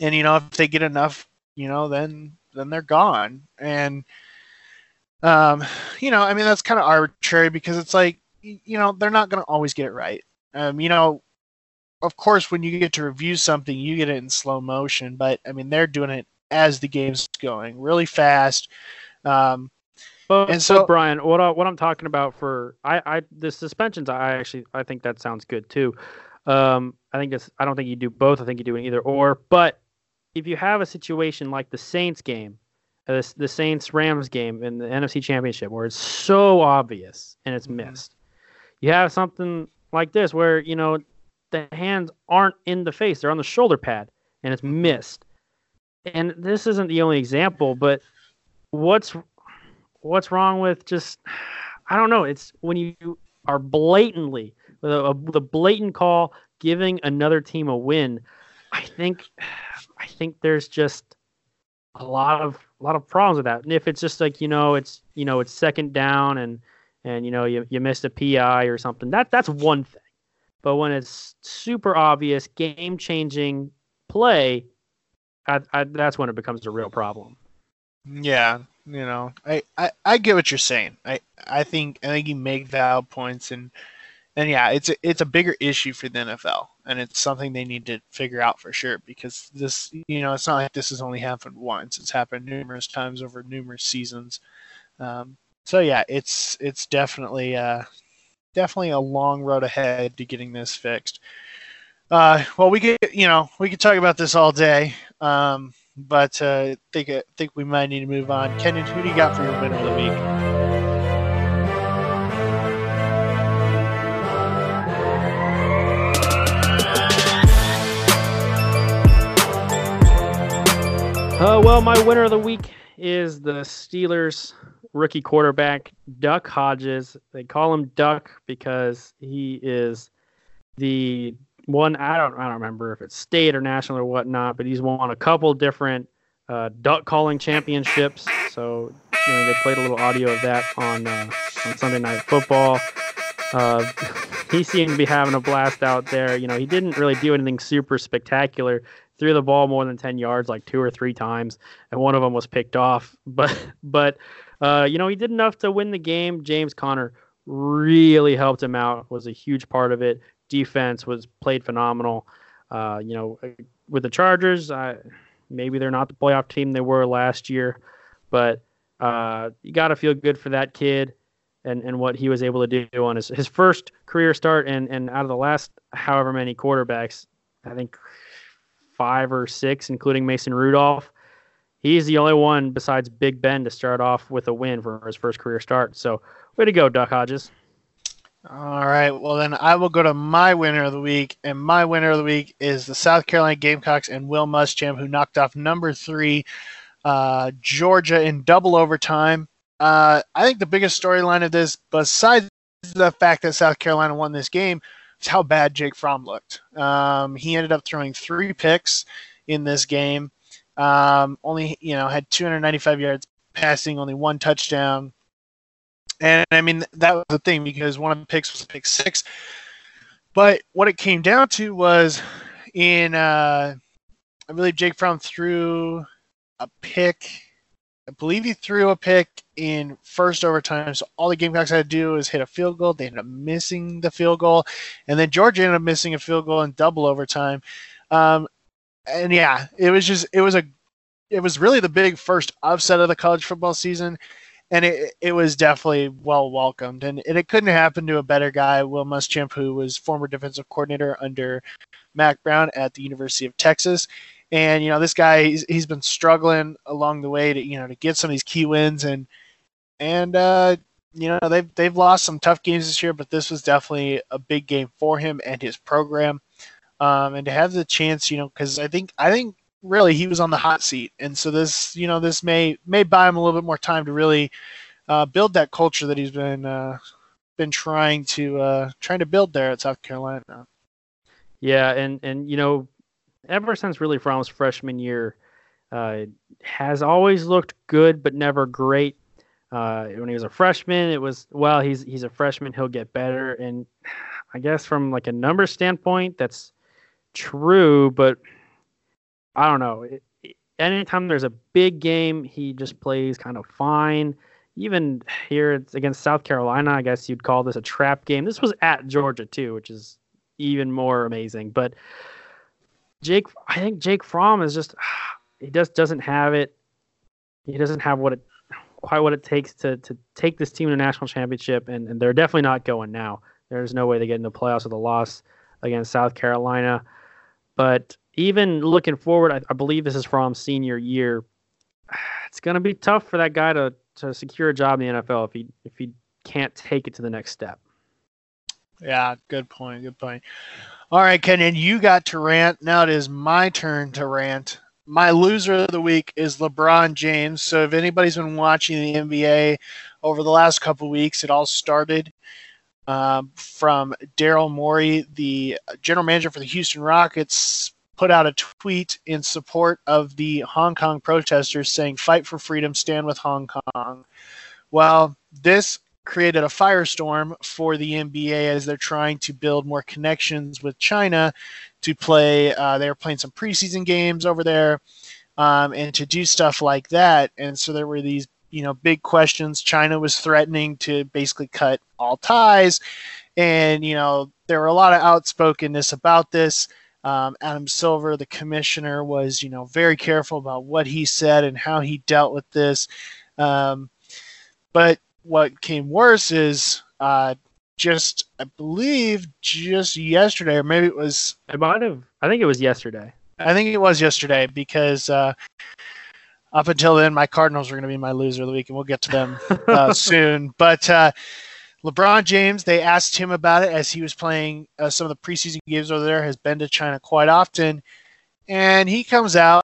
and you know if they get enough, you know then then they're gone. And um, you know, I mean that's kind of arbitrary because it's like you know they're not going to always get it right. Um, you know, of course when you get to review something, you get it in slow motion, but I mean they're doing it as the game's going really fast. Um, but, and so, Brian, what I, what I'm talking about for I, I the suspensions, I actually I think that sounds good too. Um, I think this. I don't think you do both. I think you do an either or. But if you have a situation like the Saints game, uh, the, the Saints Rams game in the NFC Championship, where it's so obvious and it's mm-hmm. missed, you have something like this where you know the hands aren't in the face; they're on the shoulder pad, and it's missed. And this isn't the only example, but what's what's wrong with just I don't know. It's when you are blatantly the, blatant call giving another team a win. I think I think there's just a lot of a lot of problems with that. And if it's just like you know it's you know it's second down and and you know you you missed a PI or something that that's one thing. But when it's super obvious game changing play, I, I, that's when it becomes a real problem. Yeah, you know, I, I, I get what you're saying. I, I think I think you make valid points, and and yeah, it's a, it's a bigger issue for the NFL, and it's something they need to figure out for sure because this, you know, it's not like this has only happened once. It's happened numerous times over numerous seasons. Um, so yeah, it's it's definitely uh, definitely a long road ahead to getting this fixed. Uh, well, we could you know we could talk about this all day. Um, but uh, think I think we might need to move on. Kenyon, who do you got for your winner of the week? Uh, well, my winner of the week is the Steelers rookie quarterback, Duck Hodges. They call him Duck because he is the one I don't I don't remember if it's state or national or whatnot, but he's won a couple different uh, duck calling championships. So you know, they played a little audio of that on uh, on Sunday Night Football. Uh, he seemed to be having a blast out there. You know, he didn't really do anything super spectacular. Threw the ball more than ten yards, like two or three times, and one of them was picked off. But but uh, you know, he did enough to win the game. James Conner really helped him out. Was a huge part of it defense was played phenomenal. Uh, you know, with the Chargers, I, maybe they're not the playoff team they were last year, but uh, you got to feel good for that kid and, and what he was able to do on his, his first career start. And, and out of the last however many quarterbacks, I think five or six, including Mason Rudolph, he's the only one besides Big Ben to start off with a win for his first career start. So, way to go, Duck Hodges. All right. Well, then I will go to my winner of the week, and my winner of the week is the South Carolina Gamecocks and Will Muschamp, who knocked off number three uh, Georgia in double overtime. Uh, I think the biggest storyline of this, besides the fact that South Carolina won this game, is how bad Jake Fromm looked. Um, he ended up throwing three picks in this game. Um, only you know had 295 yards passing, only one touchdown. And I mean, that was the thing because one of the picks was a pick six. But what it came down to was in, uh, I believe Jake Fromm threw a pick I believe he threw a pick in first overtime. So all the Gamecocks had to do was hit a field goal. They ended up missing the field goal, and then Georgia ended up missing a field goal in double overtime. Um, and yeah, it was just it was a it was really the big first upset of the college football season, and it it was definitely well welcomed. And, and it couldn't happen to a better guy. Will Muschamp, who was former defensive coordinator under Mack Brown at the University of Texas, and you know, this guy he's, he's been struggling along the way to you know to get some of these key wins and and uh, you know they've they've lost some tough games this year, but this was definitely a big game for him and his program. Um, and to have the chance, you know, because I think I think really he was on the hot seat, and so this you know this may may buy him a little bit more time to really uh, build that culture that he's been uh, been trying to uh, trying to build there at South Carolina. Yeah, and and you know ever since really Fromm's freshman year, uh, has always looked good but never great. Uh, when he was a freshman, it was well, he's he's a freshman, he'll get better, and I guess from like a number standpoint, that's true. But I don't know. Anytime there's a big game, he just plays kind of fine. Even here against South Carolina, I guess you'd call this a trap game. This was at Georgia too, which is even more amazing. But Jake, I think Jake Fromm is just he just doesn't have it. He doesn't have what it quite what it takes to to take this team to a national championship, and, and they're definitely not going now. There's no way they get in the playoffs with a loss against South Carolina. But even looking forward, I, I believe this is Fromm's senior year. It's going to be tough for that guy to to secure a job in the NFL if he if he can't take it to the next step. Yeah, good point. Good point. All right, Ken, and you got to rant. Now it is my turn to rant. My loser of the week is LeBron James. So if anybody's been watching the NBA over the last couple weeks, it all started um, from Daryl Morey, the general manager for the Houston Rockets, put out a tweet in support of the Hong Kong protesters saying, Fight for freedom, stand with Hong Kong. Well, this created a firestorm for the NBA as they're trying to build more connections with China to play. Uh, they were playing some preseason games over there um, and to do stuff like that. And so there were these, you know, big questions. China was threatening to basically cut all ties. And, you know, there were a lot of outspokenness about this. Um, Adam Silver, the commissioner, was, you know, very careful about what he said and how he dealt with this. Um, but what came worse is uh, just I believe just yesterday, or maybe it was. It might have. I think it was yesterday. I think it was yesterday because uh, up until then, my Cardinals were going to be my loser of the week, and we'll get to them uh, soon. But uh, LeBron James, they asked him about it as he was playing uh, some of the preseason games over there. Has been to China quite often, and he comes out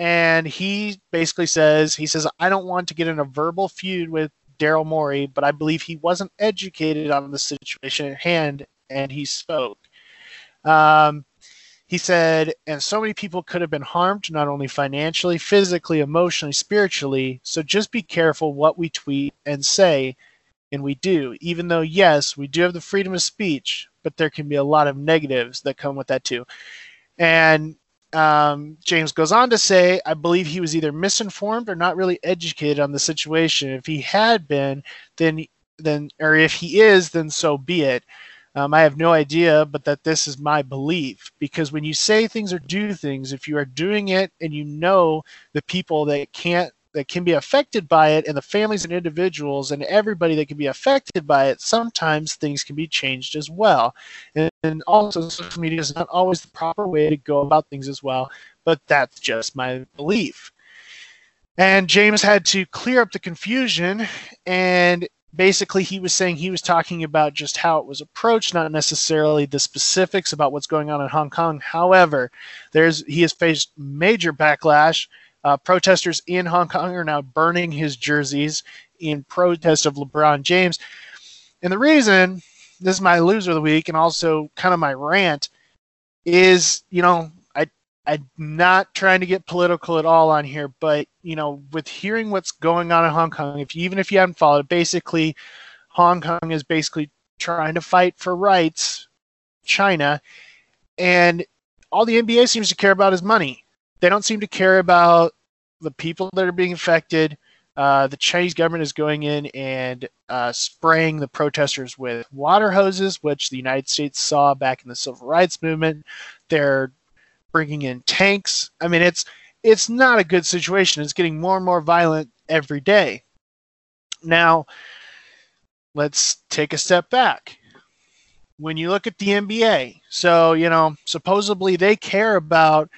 and he basically says, he says, I don't want to get in a verbal feud with Daryl Morey, but I believe he wasn't educated on the situation at hand, and he spoke. Um, he said, and so many people could have been harmed, not only financially, physically, emotionally, spiritually. So just be careful what we tweet and say, and we do. Even though, yes, we do have the freedom of speech, but there can be a lot of negatives that come with that too. And um, James goes on to say, I believe he was either misinformed or not really educated on the situation. If he had been, then then or if he is, then so be it. Um, I have no idea, but that this is my belief. Because when you say things or do things, if you are doing it and you know the people that can't that can be affected by it and the families and individuals and everybody that can be affected by it sometimes things can be changed as well and, and, also social media is not always the proper way to go about things as well but that's just my belief and james had to clear up the confusion and basically he was saying he was talking about just how it was approached not necessarily the specifics about what's going on in hong kong however there's he has faced major backlash uh, protesters in Hong Kong are now burning his jerseys in protest of LeBron James. And the reason this is my loser of the week and also kind of my rant is, you know, I'm not trying to get political at all on here, but you know, with hearing what's going on in Hong Kong, if you, even if you haven't followed, basically Hong Kong is basically trying to fight for rights, China, and all the NBA seems to care about is money they don't seem to care about the people that are being affected. Uh, the Chinese government is going in and uh, spraying the protesters with water hoses, which the United States saw back in the civil rights movement. They're bringing in tanks. I mean, it's it's not a good situation. It's getting more and more violent every day. Now, let's take a step back. When you look at the NBA, so you know, supposedly they care about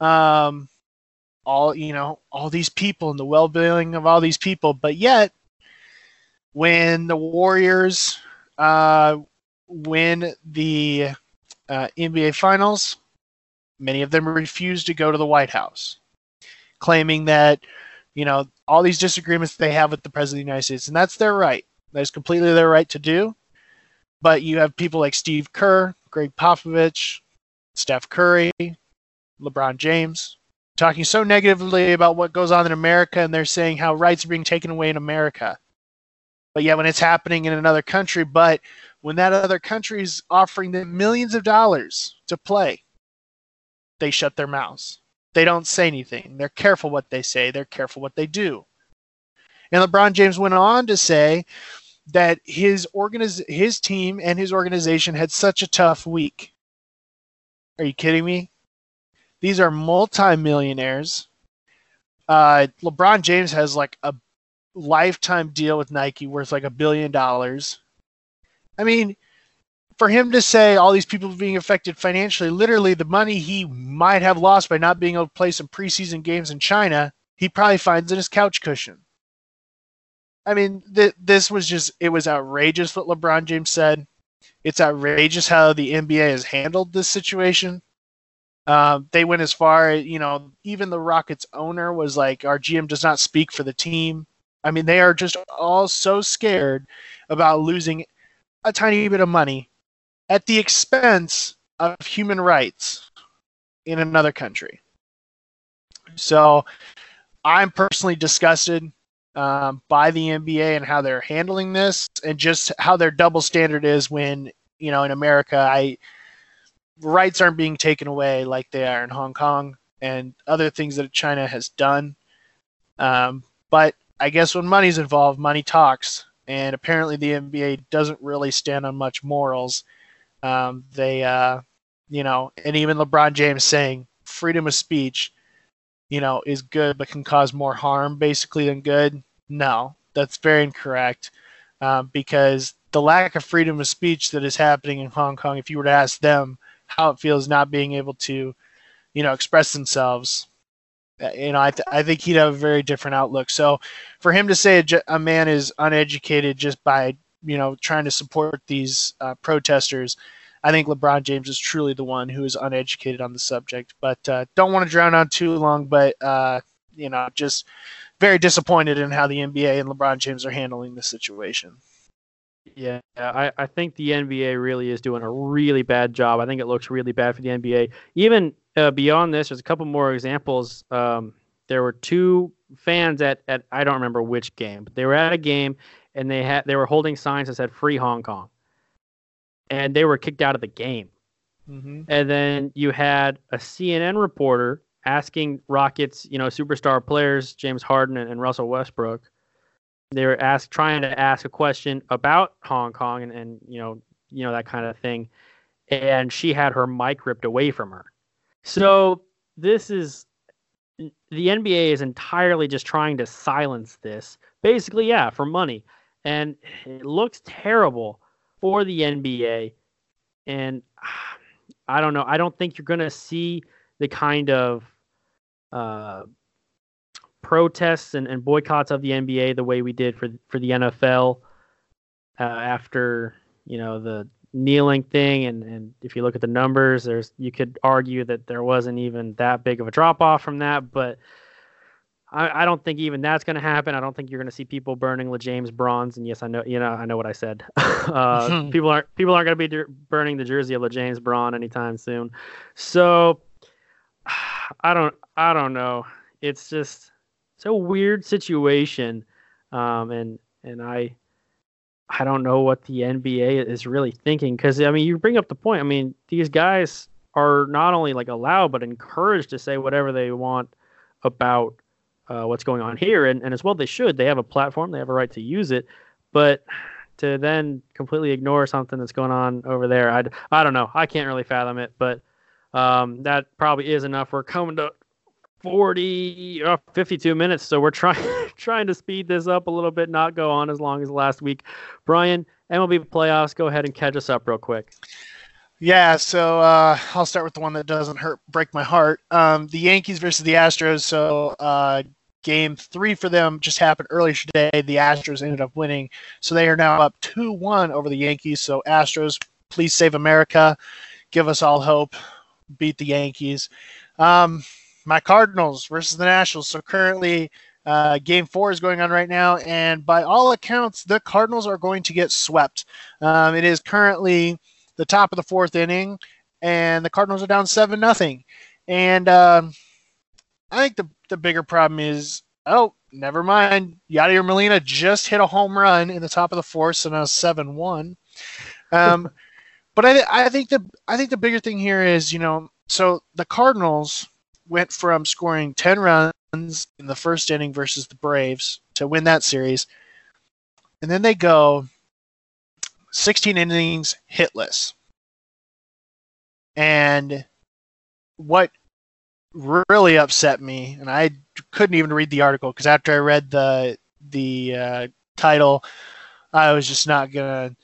um, all you know, all these people and the well-being of all these people, but yet, when the Warriors uh, win the uh, NBA Finals, many of them refuse to go to the White House, claiming that you know all these disagreements they have with the president of the United States, and that's their right. That is completely their right to do. But you have people like Steve Kerr, Gregg Popovich, Steph Curry, LeBron James talking so negatively about what goes on in America, and they're saying how rights are being taken away in America. But yet, when it's happening in another country, but when that other country is offering them millions of dollars to play, they shut their mouths. They don't say anything. They're careful what they say. They're careful what they do. And LeBron James went on to say that his organiz- his team and his organization had such a tough week. Are you kidding me? These are multimillionaires. Uh, LeBron James has like a lifetime deal with Nike worth like a billion dollars. I mean, for him to say all these people being affected financially, literally the money he might have lost by not being able to play some preseason games in China, he probably finds in his couch cushion. I mean, th- this was just, it was outrageous what LeBron James said. It's outrageous how the NBA has handled this situation. Uh, they went as far, you know, even the Rockets owner was like, our GM does not speak for the team. I mean, they are just all so scared about losing a tiny bit of money at the expense of human rights in another country. So I'm personally disgusted um, by the NBA and how they're handling this, and just how their double standard is when you know in America, I rights aren't being taken away like they are in Hong Kong and other things that China has done. Um, but I guess when money's involved, money talks, and apparently the NBA doesn't really stand on much morals. Um, they, uh, you know, and even LeBron James saying freedom of speech, you know, is good but can cause more harm basically than good. No, that's very incorrect um, because the lack of freedom of speech that is happening in Hong Kong, if you were to ask them how it feels not being able to, you know, express themselves, uh, you know, I, th- I think he'd have a very different outlook. So for him to say a, a man is uneducated just by you know, trying to support these uh, protesters. I think LeBron James is truly the one who is uneducated on the subject. But uh, don't want to drown on too long. But uh, you know, just very disappointed in how the NBA and LeBron James are handling the situation. Yeah, I, I think the NBA really is doing a really bad job. I think it looks really bad for the NBA. Even uh, beyond this, there's a couple more examples. Um, there were two fans at, at I don't remember which game, but they were at a game and they had they were holding signs that said "Free Hong Kong," and they were kicked out of the game. Mm-hmm. And then you had a CNN reporter asking Rockets, you know, superstar players James Harden and, and Russell Westbrook. They were asked trying to ask a question about Hong Kong and, and you know you know that kind of thing, and she had her mic ripped away from her. So this is the NBA is entirely just trying to silence this. Basically, yeah, for money and it looks terrible for the NBA. And I don't know. I don't think you're going to see the kind of uh, protests and, and, boycotts of the NBA the way we did for for the NFL uh, after you know the kneeling thing. And, and if you look at the numbers, there's you could argue that there wasn't even that big of a drop off from that, but I, I don't think even that's going to happen. I don't think you're going to see people burning the James bronze. And yes, I know, you know, I know what I said. uh, people aren't people aren't going to be burning the jersey of James Braun anytime soon. So I don't I don't know. It's just it's a weird situation, um, and and I I don't know what the NBA is really thinking because I mean you bring up the point. I mean these guys are not only like allowed but encouraged to say whatever they want about uh, what's going on here, and, and as well they should. They have a platform, they have a right to use it, but to then completely ignore something that's going on over there, I I don't know. I can't really fathom it, but um, that probably is enough. We're coming to 40 uh, 52 minutes so we're trying trying to speed this up a little bit not go on as long as last week brian mlb playoffs go ahead and catch us up real quick yeah, so uh, I'll start with the one that doesn't hurt, break my heart. Um, the Yankees versus the Astros. So uh, game three for them just happened earlier today. The Astros ended up winning, so they are now up two-one over the Yankees. So Astros, please save America, give us all hope, beat the Yankees. Um, my Cardinals versus the Nationals. So currently. Uh, game four is going on right now, and by all accounts, the Cardinals are going to get swept. Um, it is currently the top of the fourth inning, and the Cardinals are down seven nothing. And um, I think the the bigger problem is oh never mind Yadier Molina just hit a home run in the top of the fourth, so now seven one. Um, but I I think the I think the bigger thing here is you know so the Cardinals went from scoring ten runs in the first inning versus the Braves to win that series, and then they go 16 innings hitless. And what really upset me, and I couldn't even read the article because after I read the the uh, title, I was just not gonna.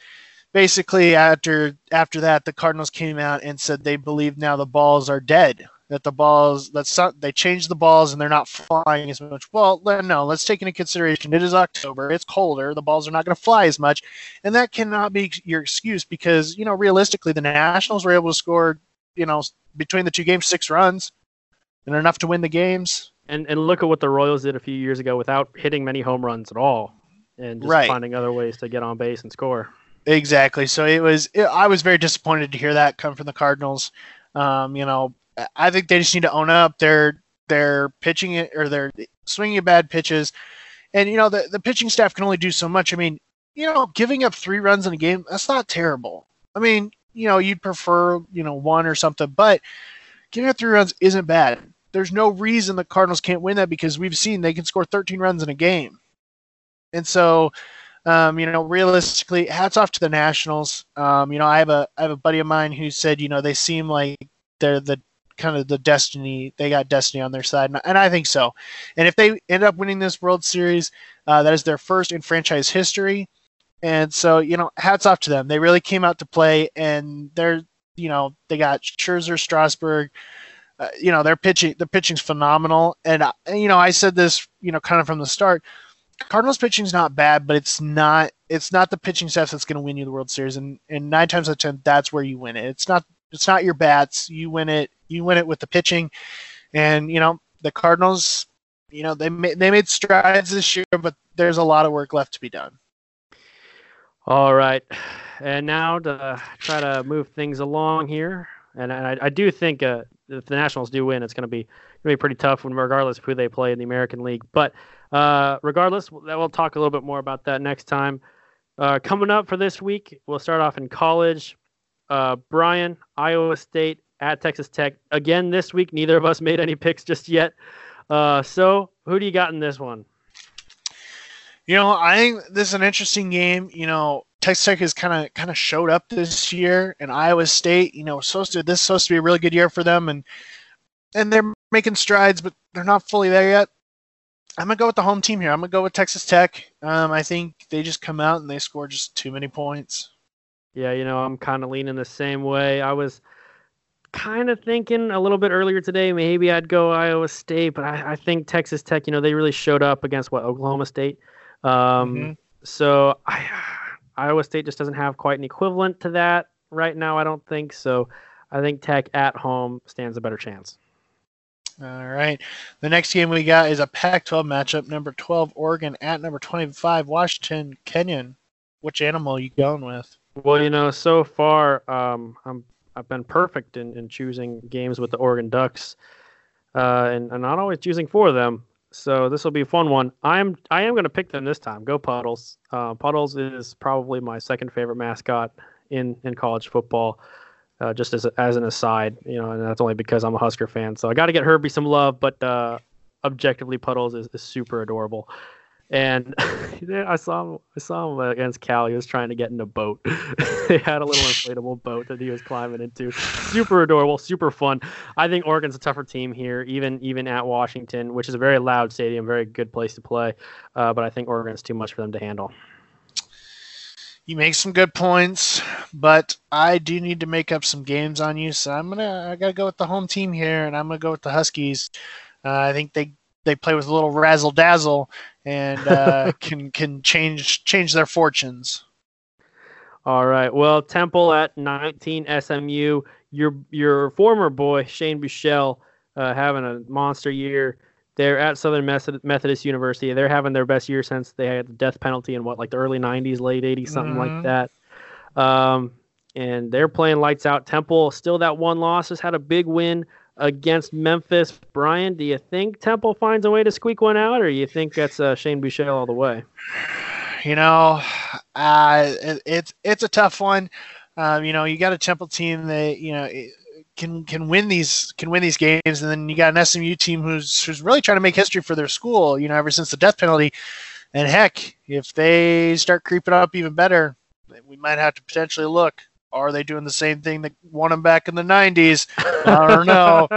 Basically, after after that, the Cardinals came out and said they believe now the balls are dead that the balls that's not, they changed the balls and they're not flying as much. Well, no, let's take into consideration it is October, it's colder, the balls are not going to fly as much, and that cannot be your excuse because you know realistically the Nationals were able to score you know between the two games six runs and enough to win the games. And and look at what the Royals did a few years ago without hitting many home runs at all, and just right. finding other ways to get on base and score. Exactly. So it was. It, I was very disappointed to hear that come from the Cardinals. Um, you know, I think they just need to own up. They're they're pitching it or they're swinging bad pitches, and you know the the pitching staff can only do so much. I mean, you know, giving up three runs in a game that's not terrible. I mean, you know, you'd prefer you know one or something, but giving up three runs isn't bad. There's no reason the Cardinals can't win that because we've seen they can score 13 runs in a game, and so. Um, you know, realistically, hats off to the Nationals. Um, you know, I have a I have a buddy of mine who said, you know, they seem like they're the kind of the destiny they got destiny on their side and i think so. And if they end up winning this world series uh, that is their first in franchise history. And so you know hats off to them. They really came out to play and they're you know they got Scherzer Strasburg uh, you know their pitching their pitching's phenomenal. And uh, you know I said this you know kind of from the start Cardinals pitching's not bad but it's not it's not the pitching staff that's going to win you the World Series. And and 9 times out of 10 that's where you win it. It's not it's not your bats you win it you win it with the pitching. And you know the Cardinals, you know they ma- they made strides this year, but there's a lot of work left to be done. All right, and now to try to move things along here, and I, I do think uh, if the Nationals do win, it's going to be going to be pretty tough, when, regardless of who they play in the American League. But uh, regardless, we'll talk a little bit more about that next time. Uh, coming up for this week, we'll start off in college. Uh, Brian, Iowa State at Texas Tech. Again, this week, neither of us made any picks just yet. Uh, so, who do you got in this one? You know, I think this is an interesting game. You know, Texas Tech has kind of kind of showed up this year, and Iowa State. You know, supposed to this is supposed to be a really good year for them, and and they're making strides, but they're not fully there yet. I'm gonna go with the home team here. I'm gonna go with Texas Tech. Um, I think they just come out and they score just too many points. Yeah, you know, I'm kind of leaning the same way. I was kind of thinking a little bit earlier today maybe I'd go Iowa State, but I, I think Texas Tech. You know, they really showed up against what Oklahoma State. Um, mm-hmm. So I, Iowa State just doesn't have quite an equivalent to that right now. I don't think so. I think Tech at home stands a better chance. All right. The next game we got is a Pac-12 matchup. Number 12 Oregon at number 25 Washington. Kenyon, which animal are you going with? Well, you know, so far um, I'm I've been perfect in, in choosing games with the Oregon Ducks, uh, and, and not always choosing for them. So this will be a fun one. I'm I am going to pick them this time. Go Puddles. Uh, Puddles is probably my second favorite mascot in in college football. Uh, just as as an aside, you know, and that's only because I'm a Husker fan. So I got to get Herbie some love, but uh, objectively Puddles is, is super adorable. And I saw him. I saw him against Cal. He was trying to get in a boat. they had a little inflatable boat that he was climbing into. Super adorable, super fun. I think Oregon's a tougher team here, even even at Washington, which is a very loud stadium, very good place to play. Uh, but I think Oregon's too much for them to handle. You make some good points, but I do need to make up some games on you. So I'm gonna I gotta go with the home team here, and I'm gonna go with the Huskies. Uh, I think they they play with a little razzle dazzle and uh, can can change change their fortunes. All right. Well, Temple at 19, SMU. Your your former boy Shane Buechele uh, having a monster year. They're at Southern Methodist University. They're having their best year since they had the death penalty in what like the early 90s, late 80s, something mm-hmm. like that. Um, and they're playing lights out. Temple still that one loss has had a big win against Memphis. Brian, do you think Temple finds a way to squeak one out, or you think that's uh, Shane Buechele all the way? You know, uh, it, it's it's a tough one. Um, you know, you got a Temple team that you know can can win these can win these games, and then you got an SMU team who's who's really trying to make history for their school. You know, ever since the death penalty, and heck, if they start creeping up even better, we might have to potentially look are they doing the same thing that won them back in the 90s? I don't know.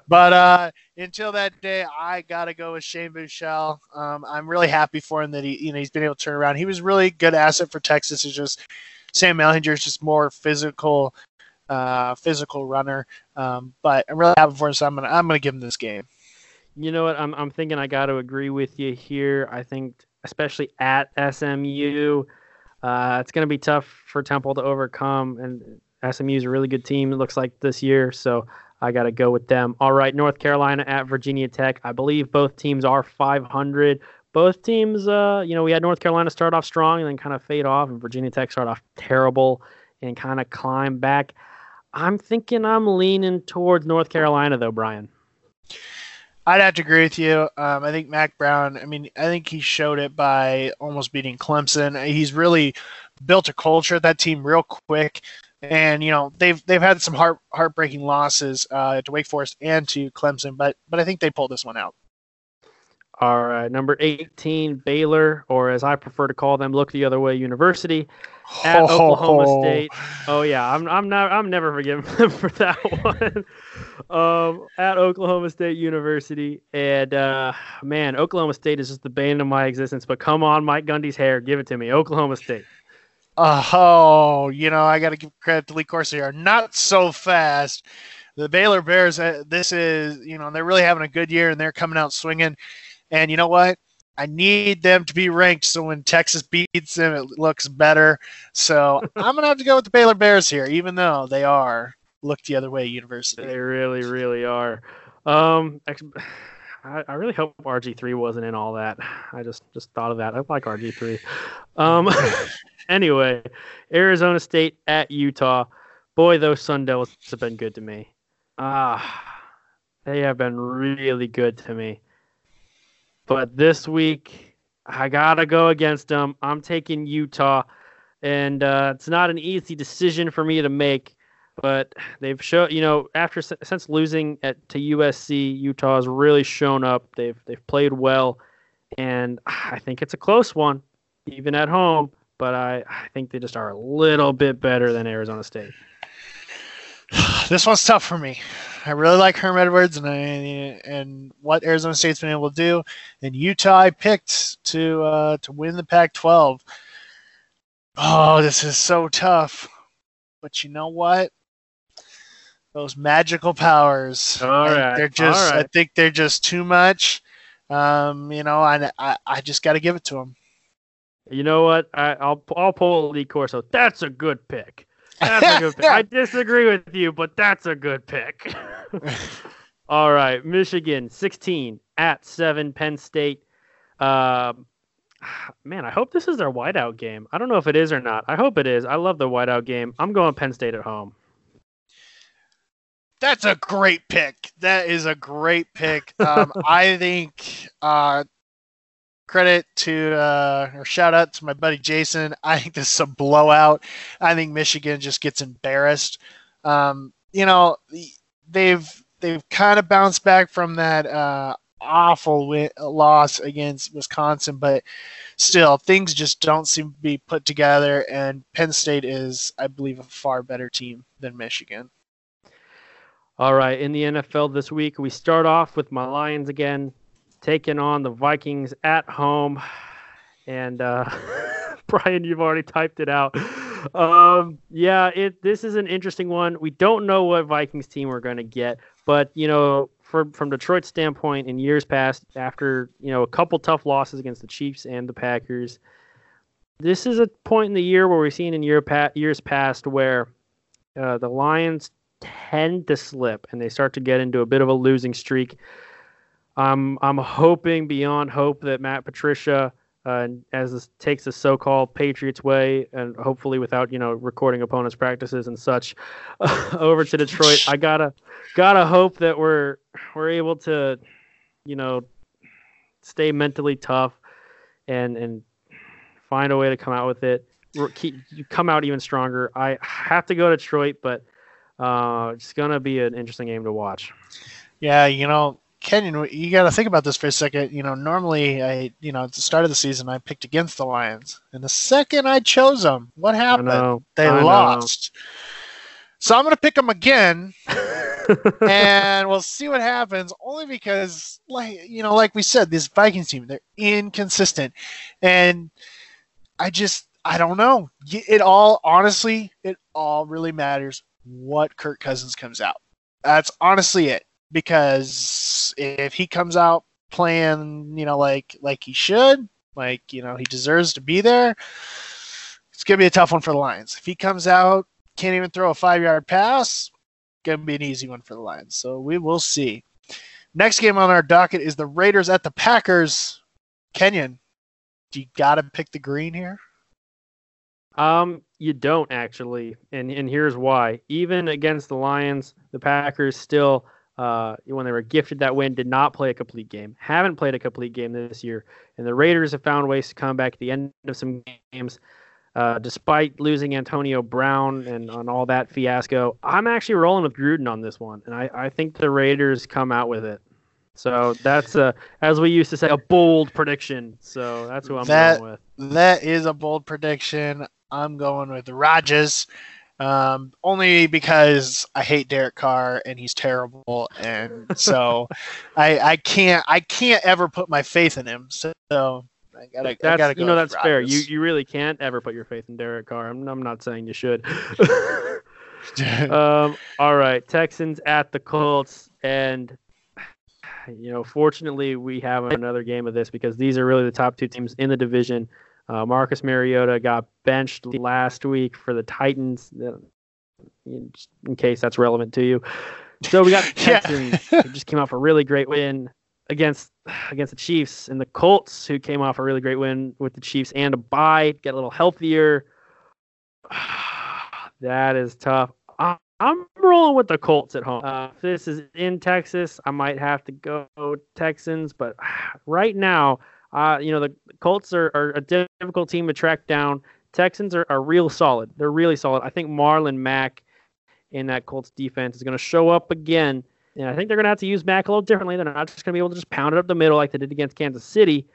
but uh, until that day, I got to go with Shane Buechele. Um, I'm really happy for him that he, you know, he's been able to turn around. He was really good asset for Texas. It's just Sam Ehlinger is just more physical, uh, physical runner. Um, but I'm really happy for him, so I'm gonna I'm gonna give him this game. You know what? I'm I'm thinking I got to agree with you here. I think especially at SMU. Uh, it's going to be tough for Temple to overcome, and SMU is a really good team. It looks like this year, so I got to go with them. All right, North Carolina at Virginia Tech. I believe both teams are 500. Both teams, uh, you know, we had North Carolina start off strong and then kind of fade off, and Virginia Tech start off terrible and kind of climb back. I'm thinking I'm leaning towards North Carolina, though, Brian. I'd have to agree with you. Um, I think Mack Brown. I mean, I think he showed it by almost beating Clemson. He's really built a culture at that team real quick, and you know they've they've had some heart heartbreaking losses uh, to Wake Forest and to Clemson, but but I think they pulled this one out. All right, number 18, Baylor, or as I prefer to call them, Look the Other Way University, at oh. Oklahoma State. Oh yeah, I'm I'm not I'm never forgiving them for that one. um, at Oklahoma State University, and uh, man, Oklahoma State is just the bane of my existence. But come on, Mike Gundy's hair, give it to me, Oklahoma State. Oh, you know I got to give credit to Lee Corso Not so fast. The Baylor Bears. Uh, this is you know they're really having a good year and they're coming out swinging. And you know what? I need them to be ranked so when Texas beats them, it looks better. So I'm gonna have to go with the Baylor Bears here, even though they are look the other way university. They really, really are. Um, I, I really hope RG3 wasn't in all that. I just just thought of that. I like RG3. Um, anyway, Arizona State at Utah. Boy, those Sun Devils have been good to me. Ah, they have been really good to me. But this week, I gotta go against them. I'm taking Utah, and uh, it's not an easy decision for me to make. But they've shown, you know, after since losing at to USC, Utah has really shown up. They've they've played well, and I think it's a close one, even at home. But I, I think they just are a little bit better than Arizona State. this one's tough for me. I really like Herm Edwards and I, and what Arizona State's been able to do. And Utah, I picked to uh, to win the Pac-12. Oh, this is so tough. But you know what? Those magical powers. All right. They're just. I think they're just too much. Um, you know, I I, I just got to give it to them. You know what? I, will I'll pull Lee Corso. That's a good pick. That's a good pick. I disagree with you, but that's a good pick. All right, Michigan 16 at 7 Penn State. Um, man, I hope this is their whiteout game. I don't know if it is or not. I hope it is. I love the whiteout game. I'm going Penn State at home. That's a great pick. That is a great pick. Um, I think uh, credit to uh, or shout out to my buddy Jason. I think this is a blowout. I think Michigan just gets embarrassed. Um, you know, they've they've kind of bounced back from that uh, awful win- loss against Wisconsin, but still, things just don't seem to be put together. And Penn State is, I believe, a far better team than Michigan. All right, in the NFL this week, we start off with my Lions again, taking on the Vikings at home. And uh, Brian, you've already typed it out. Um, yeah, it this is an interesting one. We don't know what Vikings team we're going to get, but you know, from from Detroit's standpoint, in years past, after you know a couple tough losses against the Chiefs and the Packers, this is a point in the year where we've seen in year pa- years past where uh, the Lions tend to slip and they start to get into a bit of a losing streak. I'm I'm hoping beyond hope that Matt Patricia, uh, as this takes the so-called Patriots way, and hopefully without you know recording opponents' practices and such, over to Detroit. I gotta gotta hope that we're we're able to, you know, stay mentally tough, and and find a way to come out with it. Keep, you come out even stronger. I have to go to Detroit, but uh, it's gonna be an interesting game to watch. Yeah, you know, Kenyon, you got to think about this for a second. You know, normally I, you know, at the start of the season I picked against the Lions, and the second I chose them, what happened? They I lost. Know. So I'm gonna pick them again, and we'll see what happens. Only because, like you know, like we said, this Vikings team they're inconsistent, and I just I don't know. It all honestly, it all really matters what Kirk Cousins comes out. That's honestly it. Because if he comes out playing, you know, like like he should, like you know, he deserves to be there. It's gonna be a tough one for the Lions. If he comes out, can't even throw a five yard pass, gonna be an easy one for the Lions. So we will see. Next game on our docket is the Raiders at the Packers. Kenyon, do you gotta pick the green here? Um, you don't actually, and and here's why. Even against the Lions, the Packers still, uh, when they were gifted that win, did not play a complete game. Haven't played a complete game this year, and the Raiders have found ways to come back at the end of some games. Uh, despite losing Antonio Brown and on all that fiasco, I'm actually rolling with Gruden on this one, and I, I think the Raiders come out with it. So that's a, as we used to say, a bold prediction. So that's who I'm that, going with. That is a bold prediction. I'm going with Rodgers. Um, only because I hate Derek Carr and he's terrible, and so I I can't I can't ever put my faith in him. So I gotta, that's, I gotta go you know that's fair. You you really can't ever put your faith in Derek Carr. I'm I'm not saying you should. um, all right, Texans at the Colts, and you know, fortunately, we have another game of this because these are really the top two teams in the division. Uh, Marcus Mariota got benched last week for the Titans, in, in case that's relevant to you. So we got Texans who just came off a really great win against against the Chiefs, and the Colts who came off a really great win with the Chiefs and a bye, get a little healthier. that is tough. I'm rolling with the Colts at home. Uh, if this is in Texas, I might have to go Texans, but right now uh, you know, the Colts are, are, a difficult team to track down. Texans are, are real solid. They're really solid. I think Marlon Mack in that Colts defense is going to show up again. And I think they're going to have to use Mack a little differently. They're not just going to be able to just pound it up the middle like they did against Kansas City.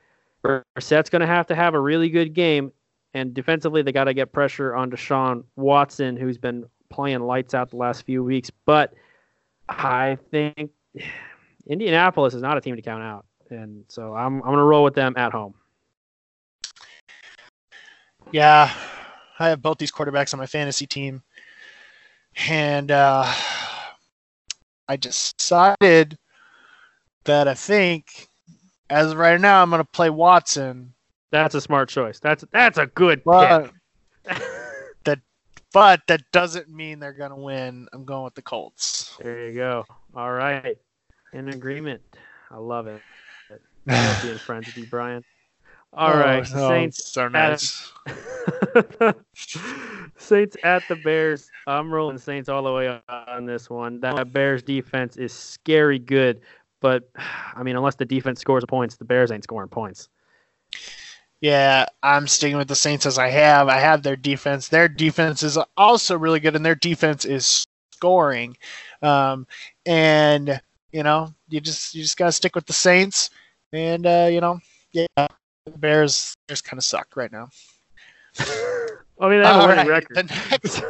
Brissett's going to have to have a really good game. And defensively, they got to get pressure on Deshaun Watson, who's been playing lights out the last few weeks. But I think Indianapolis is not a team to count out and so I'm I'm gonna roll with them at home. Yeah, I have both these quarterbacks on my fantasy team, and uh, I decided that I think, as of right now, I'm gonna play Watson. That's a smart choice. That's that's a good but, that, but that doesn't mean they're gonna win. I'm going with the Colts. There you go. All right, in agreement. I love it being friends with you, Brian. All oh, right, oh, Saints. So nice. At, Saints at the Bears. I'm rolling Saints all the way on this one. That Bears defense is scary good, but I mean, unless the defense scores points, the Bears ain't scoring points. Yeah, I'm sticking with the Saints as I have. I have their defense. Their defense is also really good, and their defense is scoring. Um, and you know, you just you just gotta stick with the Saints, and uh, you know, yeah, the Bears Bears kind of suck right now. I mean, they have a winning right. record. Next,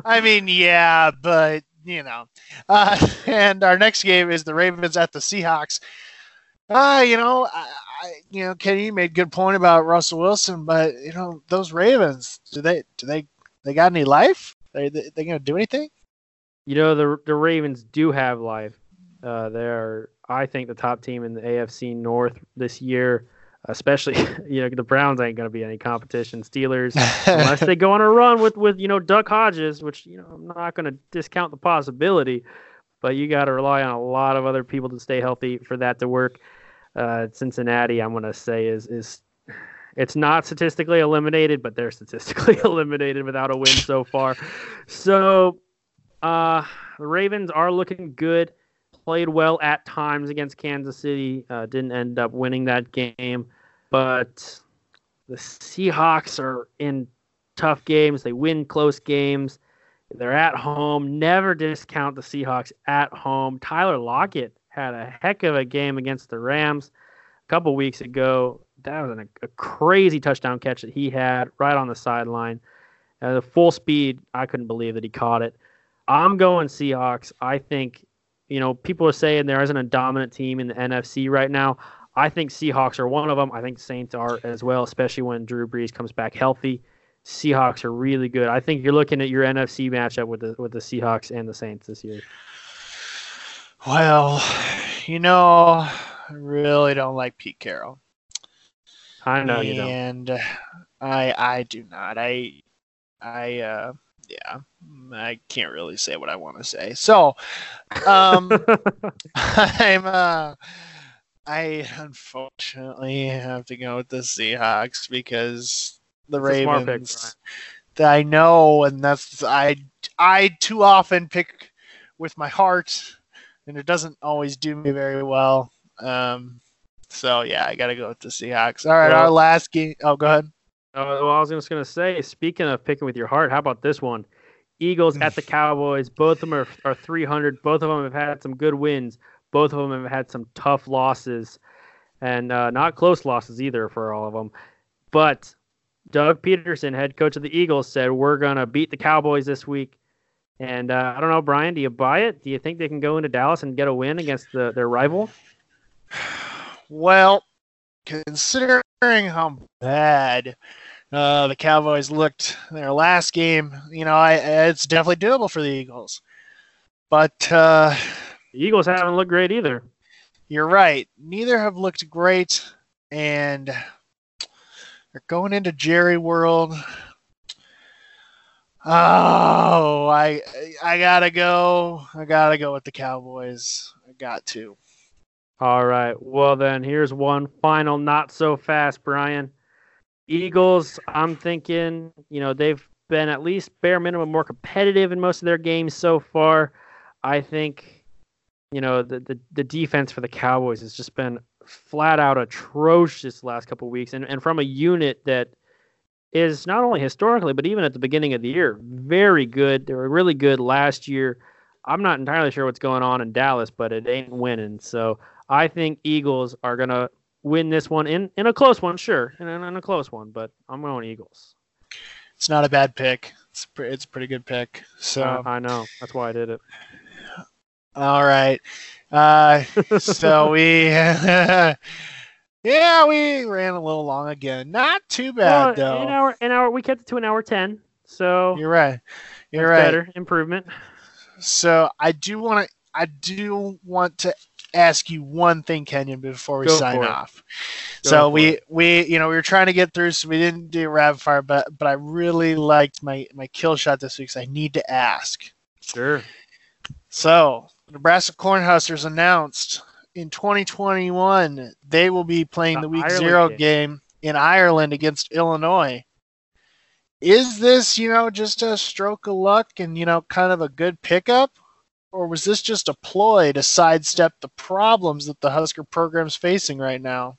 I mean, yeah, but you know, uh, and our next game is the Ravens at the Seahawks. Ah, uh, you know, I, I, you know, Kenny made good point about Russell Wilson, but you know, those Ravens, do they, do they, they got any life? Are they, they gonna do anything? You know, the the Ravens do have life. Uh, they're, I think, the top team in the AFC North this year. Especially, you know, the Browns ain't going to be any competition. Steelers, unless they go on a run with with you know Duck Hodges, which you know I'm not going to discount the possibility, but you got to rely on a lot of other people to stay healthy for that to work. Uh, Cincinnati, I'm going to say is is it's not statistically eliminated, but they're statistically eliminated without a win so far. So uh, the Ravens are looking good played well at times against Kansas City. Uh, didn't end up winning that game, but the Seahawks are in tough games. They win close games. They're at home. Never discount the Seahawks at home. Tyler Lockett had a heck of a game against the Rams a couple weeks ago. That was an, a crazy touchdown catch that he had right on the sideline. At full speed, I couldn't believe that he caught it. I'm going Seahawks. I think you know, people are saying there isn't a dominant team in the NFC right now. I think Seahawks are one of them. I think Saints are as well, especially when Drew Brees comes back healthy. Seahawks are really good. I think you're looking at your NFC matchup with the with the Seahawks and the Saints this year. Well, you know, I really don't like Pete Carroll. I know and you don't. And I I do not. I I uh yeah, I can't really say what I want to say. So, um, I'm uh, I unfortunately have to go with the Seahawks because the Ravens. Pick, I know, and that's I I too often pick with my heart, and it doesn't always do me very well. Um, so yeah, I got to go with the Seahawks. All right, well, our last game. Oh, go ahead. Uh, well, I was just going to say, speaking of picking with your heart, how about this one? Eagles at the Cowboys. Both of them are, are 300. Both of them have had some good wins. Both of them have had some tough losses, and uh, not close losses either for all of them. But Doug Pederson, head coach of the Eagles, said we're gonna beat the Cowboys this week. And uh, I don't know, Brian, do you buy it? Do you think they can go into Dallas and get a win against the, their rival? Well, considering how bad uh, the Cowboys looked their last game. You know, I, it's definitely doable for the Eagles, but uh, the Eagles haven't looked great either. You're right. Neither have looked great, and they're going into Jerry World. Oh, I I gotta go. I gotta go with the Cowboys. I got to. All right. Well, then here's one final, not so fast, Brian. Eagles, I'm thinking, you know, they've been at least bare minimum more competitive in most of their games so far. I think, you know, the the, the defense for the Cowboys has just been flat out atrocious the last couple weeks, and and from a unit that is not only historically but even at the beginning of the year very good. They were really good last year. I'm not entirely sure what's going on in Dallas, but it ain't winning. So I think Eagles are gonna win this one in in a close one, sure, in, in a close one, but I'm going Eagles. It's not a bad pick. It's pre- it's a pretty good pick. So uh, I know that's why I did it. All right. Uh, so we, yeah, we ran a little long again. Not too bad well, though. An hour, an hour. We kept it to an hour ten. So you're right. You're right. Better improvement. So I do want to. I do want to ask you one thing, Kenyon, before we Go sign off. So we it. we you know we were trying to get through, so we didn't do rapid fire, but but I really liked my my kill shot this week. So I need to ask. Sure. So Nebraska Cornhuskers announced in 2021 they will be playing the, the week Ireland zero game. game in Ireland against Illinois. Is this, you know, just a stroke of luck and, you know, kind of a good pickup? Or was this just a ploy to sidestep the problems that the Husker program's facing right now?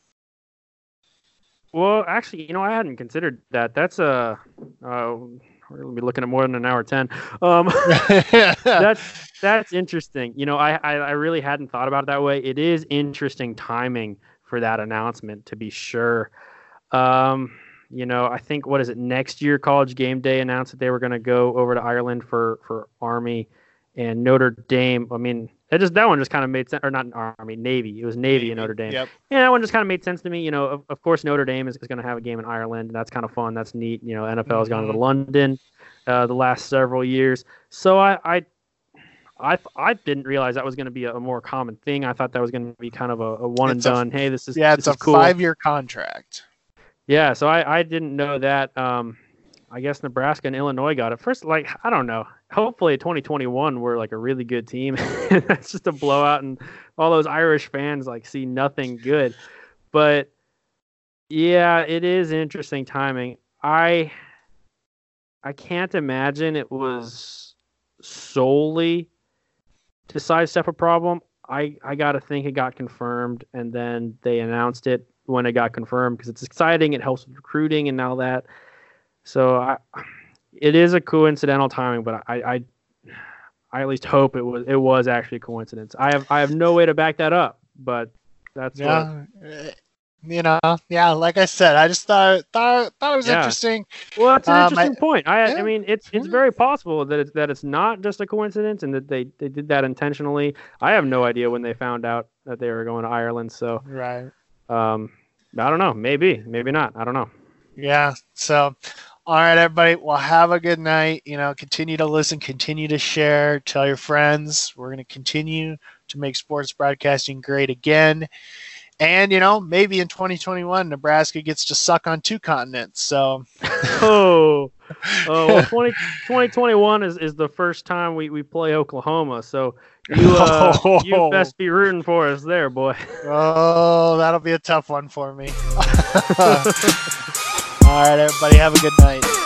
Well, actually, you know, I hadn't considered that. That's a, uh, we're gonna be looking at more than an hour ten. Um, that's that's interesting. You know, I, I I really hadn't thought about it that way. It is interesting timing for that announcement, to be sure. Um, you know, I think what is it next year? College Game Day announced that they were going to go over to Ireland for for Army and Notre Dame. I mean, that just that one just kind of made sense, or not Army, Navy. It was Navy, Navy. and Notre Dame. Yep. Yeah, that one just kind of made sense to me. You know, of, of course Notre Dame is, is going to have a game in Ireland. That's kind of fun. That's neat. You know, NFL mm-hmm. has gone to mm-hmm. London uh, the last several years. So I, I I I didn't realize that was going to be a, a, more common thing. I thought that was going to be kind of a, a one it's and done. hey, this is yeah, it's a cool. five year contract. Yeah, so I I didn't know that. Um, I guess Nebraska and Illinois got it first. Like I don't know. Hopefully, 2021 we're like a really good team. That's just a blowout, and all those Irish fans like see nothing good. But yeah, it is interesting timing. I I can't imagine it was solely to sidestep a problem. I I got to think it got confirmed, and then they announced it when it got confirmed because it's exciting. It helps with recruiting and all that. So I, it is a coincidental timing, but I, I, I at least hope it was it was actually a coincidence. I have I have no way to back that up, but that's yeah. What, you know, yeah, like I said, I just thought thought, thought it was yeah. interesting. Well, that's an um, interesting I, point. I, yeah. I mean, it's it's very possible that it's that it's not just a coincidence and that they, they did that intentionally. I have no idea when they found out that they were going to Ireland. So right. Um, I don't know. Maybe, maybe not. I don't know. Yeah. So, all right, everybody. Well, have a good night. You know, continue to listen, continue to share, tell your friends. We're going to continue to make sports broadcasting great again. And you know, maybe in 2021, Nebraska gets to suck on two continents. So, oh, oh, well, 20, 2021 is, is the first time we, we play Oklahoma. So you uh, oh. you best be rooting for us there, boy. Oh, that'll be a tough one for me. All right, everybody, have a good night.